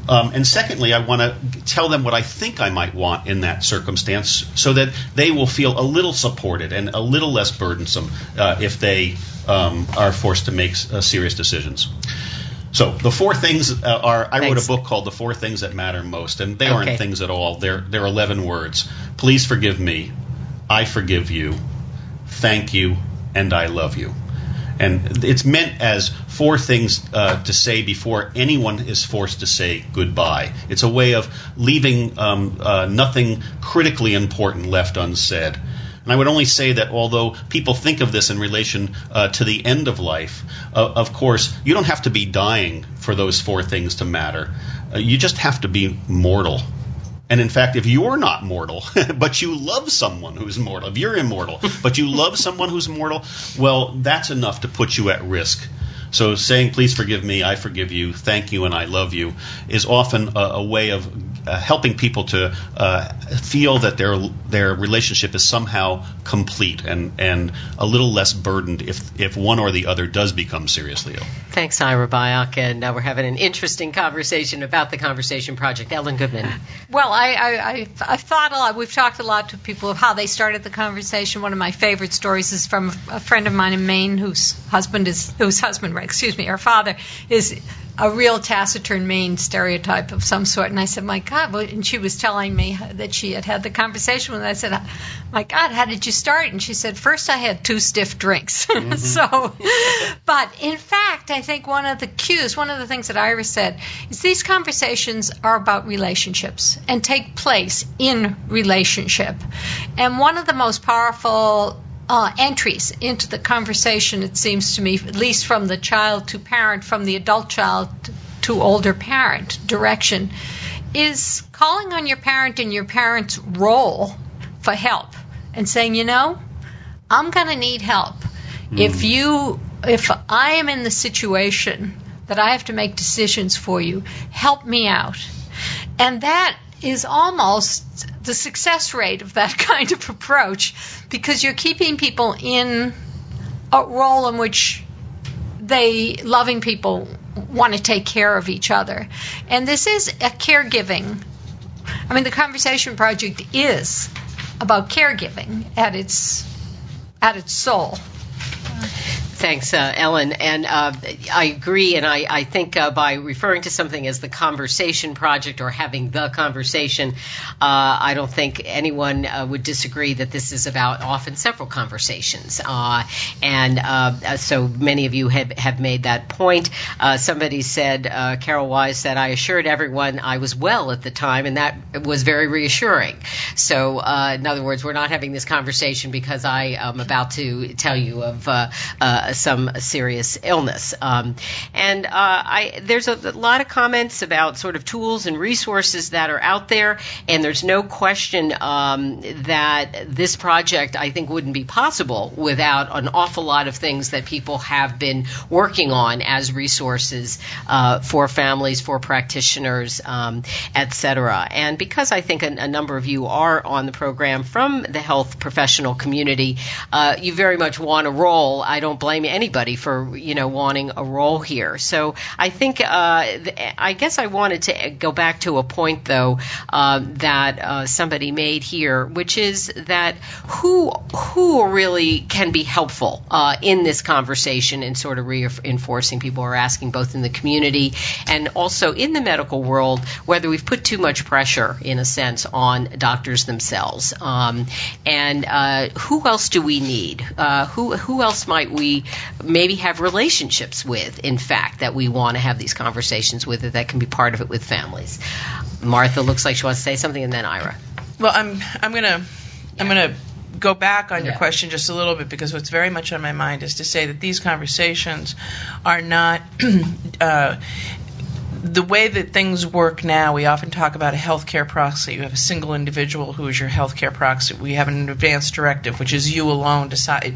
Um, and secondly, I want to tell them what I think I might want in that circumstance so that they will feel a little supported and a little less burdensome uh, if they um, are forced to make uh, serious decisions. So the four things uh, are. I Thanks. wrote a book called "The Four Things That Matter Most," and they okay. aren't things at all. They're they're eleven words. Please forgive me. I forgive you, thank you, and I love you. And it's meant as four things uh, to say before anyone is forced to say goodbye. It's a way of leaving um, uh, nothing critically important left unsaid. And I would only say that although people think of this in relation uh, to the end of life, uh, of course, you don't have to be dying for those four things to matter. Uh, you just have to be mortal. And in fact, if you're not mortal, but you love someone who's mortal, if you're immortal, but you love someone who's mortal, well, that's enough to put you at risk. So saying, please forgive me, I forgive you, thank you, and I love you is often a, a way of uh, helping people to uh, feel that their their relationship is somehow complete and, and a little less burdened if, if one or the other does become seriously ill.
Thanks, Ira Byock. And uh, we're having an interesting conversation about the Conversation Project. Ellen Goodman.
Well, I, I, I, I've thought a lot. We've talked a lot to people of how they started the conversation. One of my favorite stories is from a friend of mine in Maine whose husband is, whose husband, excuse me, her father is a real taciturn Maine stereotype of some sort. And I said, my God, and she was telling me that she had had the conversation with. I said, my God, how did you start? And she said, first I had two stiff drinks. Mm-hmm. so, but in fact, I think one of the cues, one of the things that Iris said, is these conversations are about relationships and take place in relationship. And one of the most powerful uh, entries into the conversation, it seems to me, at least from the child to parent, from the adult child to older parent direction, is calling on your parent and your parent's role for help and saying, you know, I'm going to need help. Mm. If you, if I am in the situation that I have to make decisions for you, help me out. And that is almost the success rate of that kind of approach because you're keeping people in a role in which they, loving people, want to take care of each other. And this is a caregiving. I mean, the Conversation Project is about caregiving at its at its soul.
Thanks, uh, Ellen. And uh, I agree. And I, I think uh, by referring to something as the Conversation Project or having the conversation, uh, I don't think anyone uh, would disagree that this is about often several conversations. Uh, and so many of you have, have made that point. somebody said, Carol Wise said, I assured everyone I was well at the time, and that was very reassuring. So, in other words, we're not having this conversation because I am about to tell you of some serious illness. Um, and uh, I, there's a, a, lot of comments about sort of tools and resources that are out there, and there's no question um, that this project I think wouldn't be possible without an awful lot of things that people have been working on as resources uh, for families, for practitioners, um, et cetera. And because I think a, a, number of you are on the program from the health professional community, uh, you very much want a role. I don't blame blame anybody for you know wanting a role here. So I think uh, th- I guess I wanted to go back to a point though uh, that uh, somebody made here, which is that who who really can be helpful uh, in this conversation and sort of reinforcing people are asking both in the community and also in the medical world whether we've put too much pressure in a sense on doctors themselves um, and uh, who else do we need uh, who who else might we maybe have relationships with, in fact, that we want to have these conversations with, that can be part of it with families. Martha looks like she wants to say something, and then Ira.
Well, I'm I'm gonna I'm gonna go back on your question just a little bit because what's very much on my mind is to say that these conversations are not uh, the way that things work now, we often talk about a healthcare proxy. You have a single individual who is your healthcare proxy. We have an advance directive, which is you alone decide,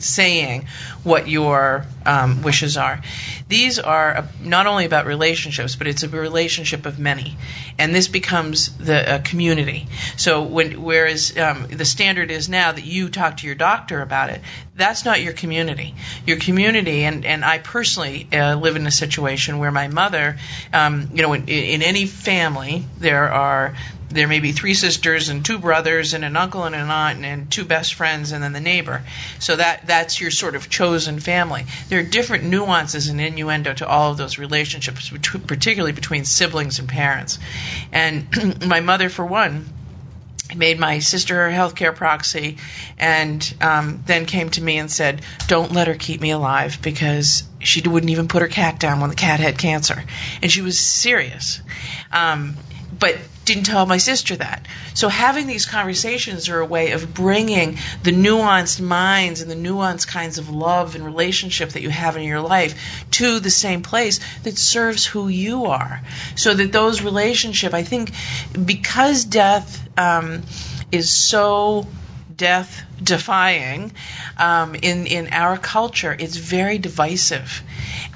saying what your um, wishes are. These are not only about relationships, but it's a relationship of many, and this becomes the community. So when whereas um, the standard is now that you talk to your doctor about it, that's not your community. Your community, and and I personally uh, live in a situation where my mother, um, you know, in, in any family there are there may be three sisters and two brothers and an uncle and an aunt and, and, two best friends and then the neighbor. So that that's your sort of chosen family. There are different nuances and innuendo to all of those relationships, particularly between siblings and parents. And my mother, for one, made my sister her healthcare proxy, and um, then came to me and said, "Don't let her keep me alive because she wouldn't even put her cat down when the cat had cancer," and she was serious. Um, but didn't tell my sister that. So having these conversations are a way of bringing the nuanced minds and the nuanced kinds of love and relationship that you have in your life to the same place that serves who you are. So that those relationship, I think, because death um, is so death defying um, in in our culture it's very divisive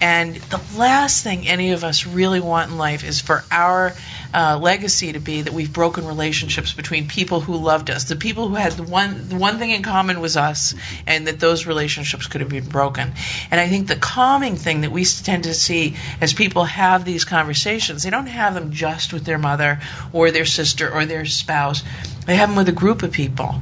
and the last thing any of us really want in life is for our uh, legacy to be that we've broken relationships between people who loved us, the people who had the one the one thing in common was us, and that those relationships could have been broken. And I think the calming thing that we tend to see as people have these conversations, they don't have them just with their mother or their sister or their spouse. They have them with a group of people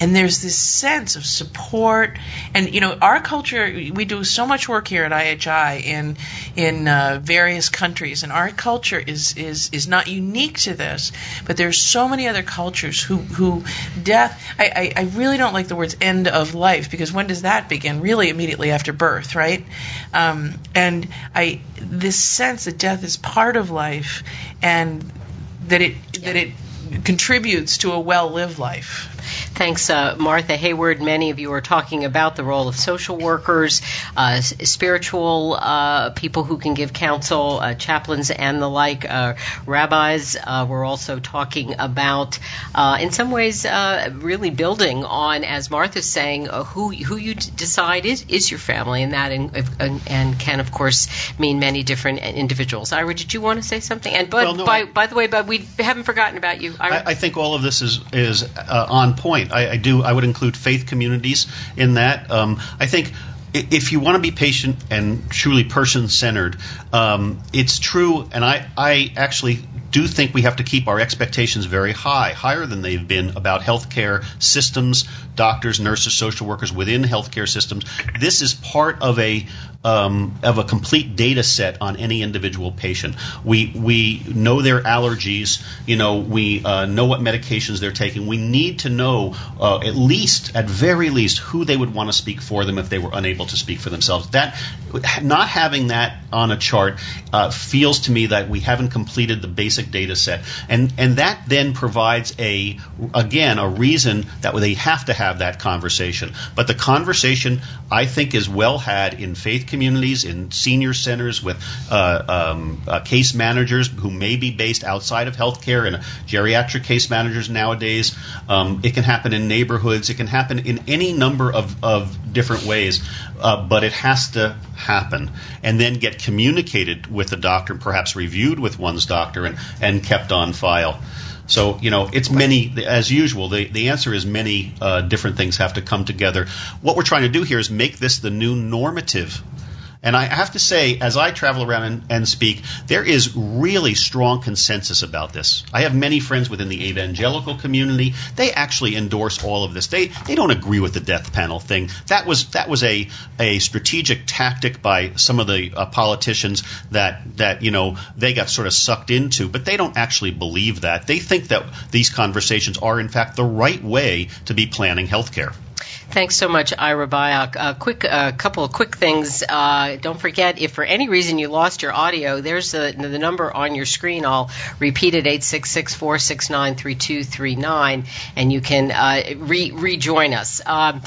and there's this sense of support. And you know our culture we do so much work here at IHI in in uh, various countries. And our culture is is is not unique to this but there's so many other cultures who who death I, I, I really don't like the words end of life because when does that begin? Really immediately after birth right? Um, and I this sense that death is part of life and that it yeah. that it contributes to a well lived life
Thanks, uh, Martha Hayward. Many of you are talking about the role of social workers, uh, spiritual uh, people who can give counsel, uh, chaplains, and the like. Uh, rabbis. Uh, we're also talking about, in some ways, really building on, as Martha's saying, who who you decide is is your family, and that and, and can of course mean many different individuals. Ira, did you want to say something? And but well, no, by I, by the way, but we haven't forgotten about you.
I, I, think all of this is is on point. I, I, do. I would include faith communities in that. Um, I think if you want to be patient and truly person centered, um, it's true. And I, I actually do think we have to keep our expectations very high, higher than they've been about healthcare systems, doctors, nurses, social workers within healthcare systems. This is part of a um, of a complete data set on any individual patient. We we know their allergies. You know, we uh, know what medications they're taking. We need to know uh, at least, at very least, who they would want to speak for them if they were unable to speak for themselves. That not having that on a chart uh, feels to me that we haven't completed the basic data set, and and that then provides a again a reason that they have to have that conversation. But the conversation I think is well had in faith communities, in senior centers with uh, um, uh, case managers who may be based outside of healthcare and geriatric case managers nowadays. Um, it can happen in neighborhoods. It can happen in any number of, of different ways, uh, but it has to happen and then get communicated with the doctor, perhaps reviewed with one's doctor, and, and kept on file. So, you know, it's many, as usual, the, the answer is many uh, different things have to come together. What we're trying to do here is make this the new normative and I have to say, as I travel around and, and, speak, there is really strong consensus about this. I have many friends within the evangelical community. They actually endorse all of this. They they don't agree with the death panel thing. That was that was a a strategic tactic by some of the uh, politicians that that you know they got sort of sucked into, but they don't actually believe that. They think that these conversations are in fact the right way to be planning healthcare.
Thanks so much, Ira Byock. A quick, a couple of quick things. Uh, don't forget, if for any reason you lost your audio, there's the, the number on your screen. I'll repeat it: eight six six four six nine three two three nine, and you can uh, re- rejoin us. Um,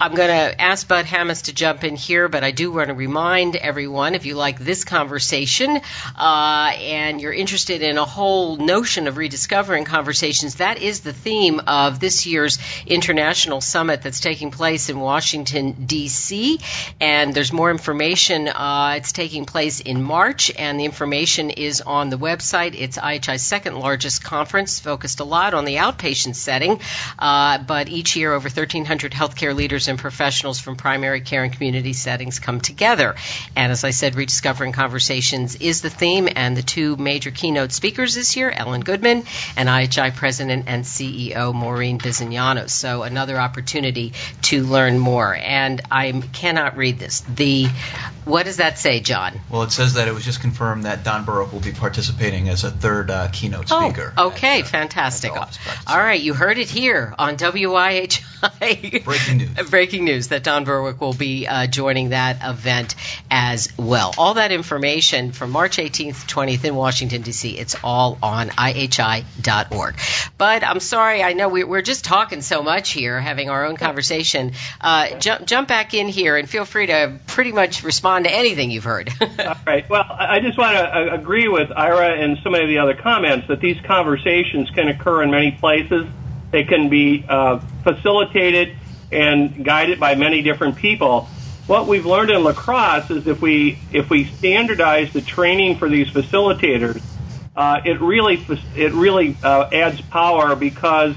I'm going to ask Bud Hammes to jump in here, but I do want to remind everyone, if you like this conversation uh, and you're interested in a whole notion of rediscovering conversations, that is the theme of this year's international summit taking place in Washington, D.C. And there's more information. Uh, it's taking place in March, and the information is on the website. It's IHI's second largest conference, focused a lot on the outpatient setting. Uh, but each year, over 1,300 healthcare leaders and professionals from primary care and community settings come together. And as I said, rediscovering conversations is the theme, and the two major keynote speakers this year, Ellen Goodman and IHI President and CEO Maureen Bisignano. So another opportunity to learn more. And I cannot read this. The what does that say, John?
Well, it says that it was just confirmed that Don Berwick will be participating as a third uh, keynote speaker.
Oh, okay,
at, uh,
fantastic.
at office practice.
All right, you heard it here on WIHI.
Breaking news.
Breaking news that Don Berwick will be uh, joining that event as well. All that information from March 18th, 20th in Washington, D.C., it's all on IHI.org. But I'm sorry, I know we, we're just talking so much here, having our own conversation. Uh, jump, jump back in here and feel free to pretty much respond to anything you've heard.
All right. Well, I just want to uh, agree with Ira and so many of the other comments that these conversations can occur in many places. They can be uh, facilitated and guided by many different people. What we've learned in La Crosse is if we if we standardize the training for these facilitators, uh, it really it really uh, adds power because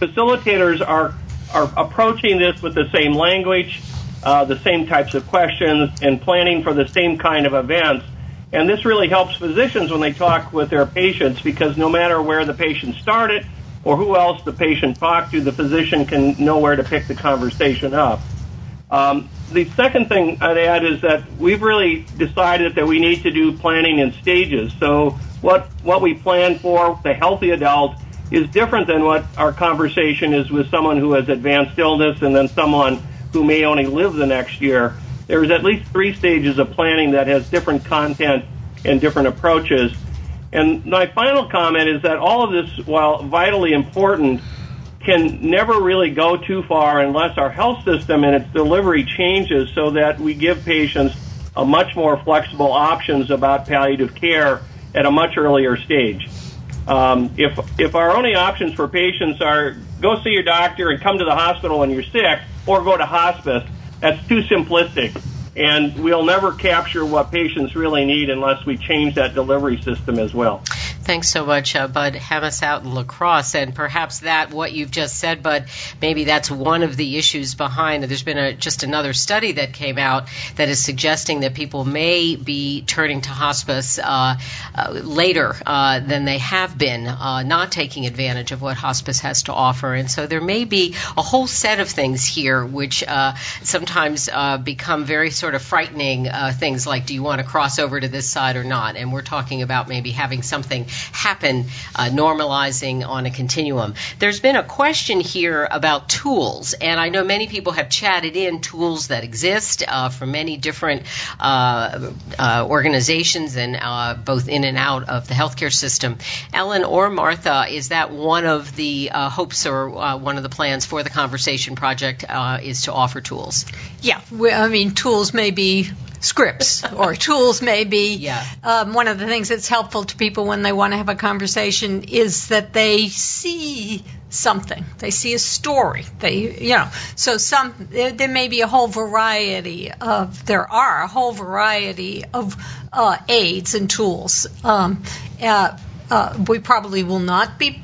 facilitators are are approaching this with the same language, uh, the same types of questions, and planning for the same kind of events. And this really helps physicians when they talk with their patients because no matter where the patient started or who else the patient talked to, the physician can know where to pick the conversation up. Um, the second thing I'd add is that we've really decided that we need to do planning in stages. So what what we plan for the healthy adult is different than what our conversation is with someone who has advanced illness and then someone who may only live the next year. There's at least three stages of planning that has different content and different approaches. And my final comment is that all of this, while vitally important, can never really go too far unless our health system and its delivery changes so that we give patients a much more flexible options about palliative care at a much earlier stage. Um, if if our only options for patients are go see your doctor and come to the hospital when you're sick, or go to hospice, that's too simplistic, and we'll never capture what patients really need unless we change that delivery system as well.
Thanks so much, uh, Bud. Hammes out in La Crosse, and perhaps that what you've just said, Bud, maybe that's one of the issues behind. There's been a, just another study that came out that is suggesting that people may be turning to hospice uh, uh, later uh, than they have been, uh, not taking advantage of what hospice has to offer, and so there may be a whole set of things here which uh, sometimes become very sort of frightening. things like, do you want to cross over to this side or not? And we're talking about maybe having something happen, uh, normalizing on a continuum. There's been a question here about tools, and I know many people have chatted in tools that exist uh, from many different uh, uh organizations and uh, both in and out of the healthcare system. Ellen or Martha, is that one of the hopes or one of the plans for the Conversation Project is to offer tools?
Yeah, I mean, tools may be scripts or tools maybe.
Yeah.
Um, one of the things that's helpful to people when they want to have a conversation is that they see something. They see a story. They, you know, so some there, there may be a whole variety of there are a whole variety of uh, aids and tools. Um, uh, uh, we probably will not be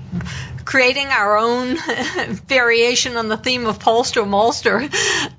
creating our own variation on the theme of POLST or MOLST,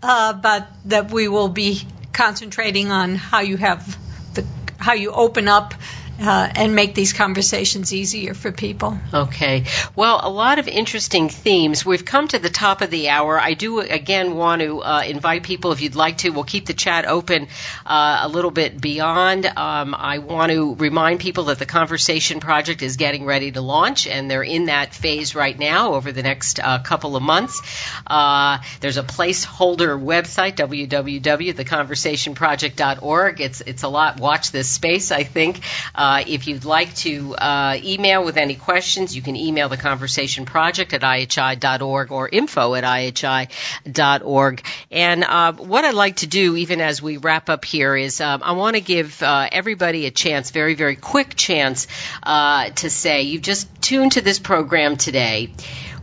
uh, but that we will be concentrating on how you have the how you open up uh, and make these conversations easier for people.
Okay. Well, a lot of interesting themes. We've come to the top of the hour. I do again want to uh, invite people, if you'd like to, we'll keep the chat open uh, a little bit beyond. Um, I want to remind people that the Conversation Project is getting ready to launch, and they're in that phase right now over the next uh, couple of months. Uh, there's a placeholder website, www.theconversationproject.org. It's it's a lot. Watch this space, I think. Uh, uh, if you'd like to uh, email with any questions, you can email the Conversation Project at ihi.org or info at ihi.org. And uh, what I'd like to do, even as we wrap up here, is um, I want to give uh, everybody a chance, very, very quick chance, uh, to say you've just tuned to this program today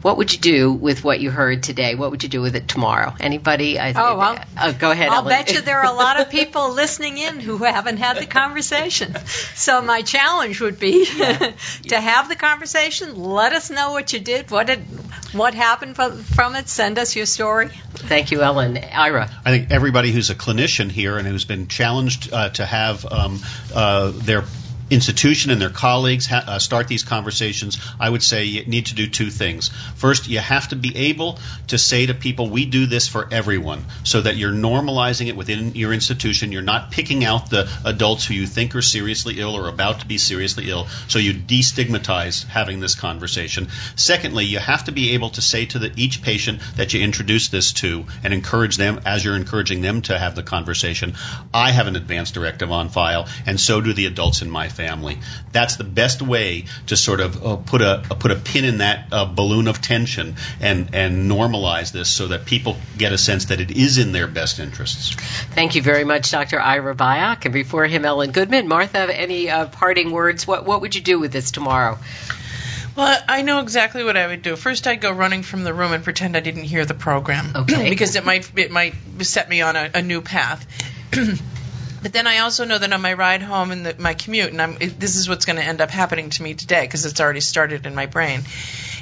what would you do with what you heard today? What would you do with it tomorrow? Anybody?
I, oh, well,
uh, go ahead.
I'll
Ellen.
bet you there are a lot of people listening in who haven't had the conversation. So my challenge would be yeah. to have the conversation. Let us know what you did, what did, what happened from it. Send us your story.
Thank you, Ellen. Ira.
I think everybody who's a clinician here and who's been challenged uh, to have um, uh, their institution and their colleagues ha- uh, start these conversations, I would say you need to do two things. First, you have to be able to say to people, we do this for everyone, so that you're normalizing it within your institution. You're not picking out the adults who you think are seriously ill or about to be seriously ill, so you destigmatize having this conversation. Secondly, you have to be able to say to the, each patient that you introduce this to and encourage them, as you're encouraging them to have the conversation, I have an advance directive on file, and so do the adults in my family. That's the best way to sort of uh, put a uh, put a pin in that uh, balloon of tension and and normalize this so that people get a sense that it is in their best interests.
Thank you very much, Dr. Ira Byock. And before him, Ellen Goodman. Martha, any uh, parting words? What what would you do with this tomorrow?
Well, I know exactly what I would do. First, I'd go running from the room and pretend I didn't hear the program.
Okay.
because it might it might set me on a, a new path. But then I also know that on my ride home and my commute, and I'm, this is what's going to end up happening to me today because it's already started in my brain,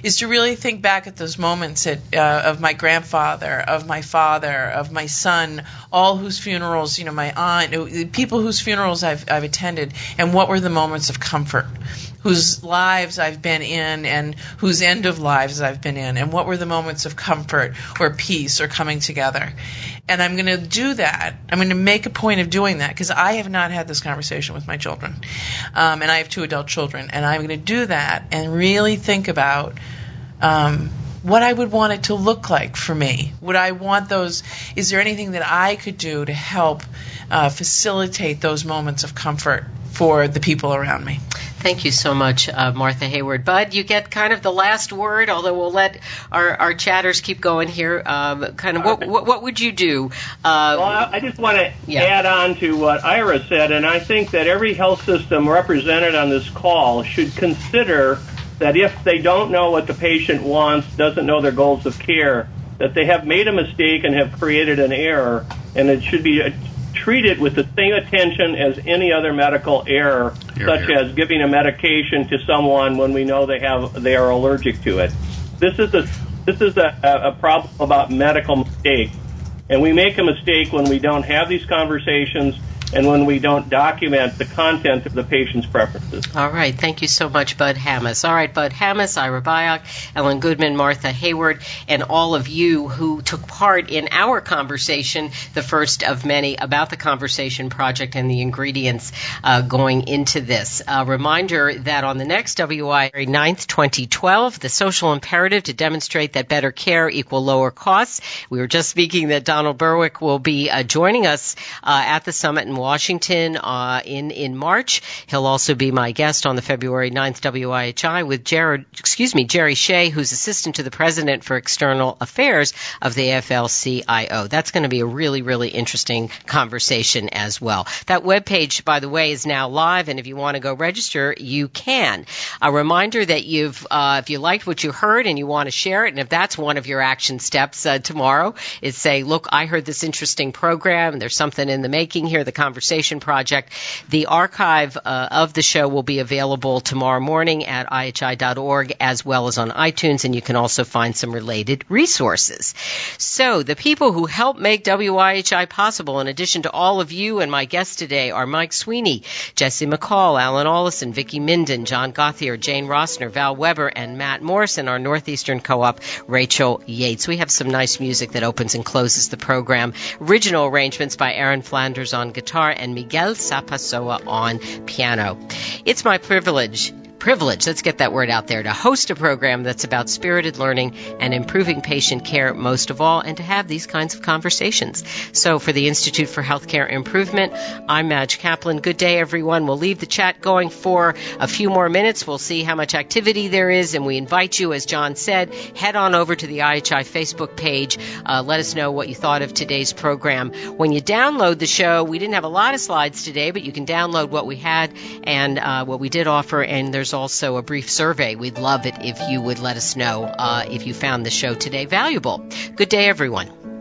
is to really think back at those moments at, uh, of my grandfather, of my father, of my son, all whose funerals, you know, my aunt, people whose funerals I've, I've attended, and what were the moments of comfort whose lives I've been in and whose end of lives I've been in, and what were the moments of comfort or peace or coming together. And I'm going to do that. I'm going to make a point of doing that because I have not had this conversation with my children. Um, and I have two adult children. And I'm going to do that and really think about. Um, what I would want it to look like for me. Would I want those? Is there anything that I could do to help uh, facilitate those moments of comfort for the people around me?
Thank you so much, uh, Martha Hayward. Bud, you get kind of the last word, although we'll let our, our chatters keep going here. Um, kind of what, what, what would you do? Uh,
Well, I I just want to
Yeah.
add on to what Ira said, and I think that every health system represented on this call should consider that if they don't know what the patient wants, doesn't know their goals of care, that they have made a mistake and have created an error, and it should be treated with the same attention as any other medical error, such as giving a medication to someone when we know they have they are allergic to it. This is a this is a, a problem about medical mistakes. And we make a mistake when we don't have these conversations and when we don't document the content of the patient's preferences.
All right. Thank you so much, Bud Hammes. All right, Bud Hammes, Ira Byock, Ellen Goodman, Martha Hayward, and all of you who took part in our conversation, the first of many, about the Conversation Project and the ingredients uh, going into this. A reminder that on the next WI 9th, 2012, the social imperative to demonstrate that better care equal lower costs. We were just speaking that Donald Berwick will be uh, joining us uh, at the summit in Washington uh, in in March. He'll also be my guest on the February 9th WIHI with Jared, excuse me, Jerry Shea, who's assistant to the president for external affairs of the AFL-CIO. That's going to be a really, really interesting conversation as well. That webpage, by the way, is now live, and if you want to go register, you can. A reminder that you've, uh, if you liked what you heard and you want to share it, and if that's one of your action steps uh, tomorrow, is say, look, I heard this interesting program. There's something in the making here. The Conversation Project. The archive uh, of the show will be available tomorrow morning at ihi.org as well as on iTunes, and you can also find some related resources. So, the people who help make WIHI possible, in addition to all of you and my guests today, are Mike Sweeney, Jesse McCall, Alan Ollison, Vicki Minden, John Gothier, Jane Rossner, Val Weber, and Matt Morrison, our Northeastern Co-op, Rachel Yates. We have some nice music that opens and closes the program. Original arrangements by Aaron Flanders on guitar and Miguel Sapasoa on piano. It's my privilege privilege, let's get that word out there, to host a program that's about spirited learning and improving patient care most of all, and to have these kinds of conversations. So for the Institute for Healthcare Improvement, I'm Madge Kaplan. Good day, everyone. We'll leave the chat going for a few more minutes. We'll see how much activity there is, and we invite you, as John said, head on over to the IHI Facebook page. Uh, let us know what you thought of today's program. When you download the show, we didn't have a lot of slides today, but you can download what we had and uh, what we did offer, and there's also a brief survey. We'd love it if you would let us know uh, if you found the show today valuable. Good day, everyone.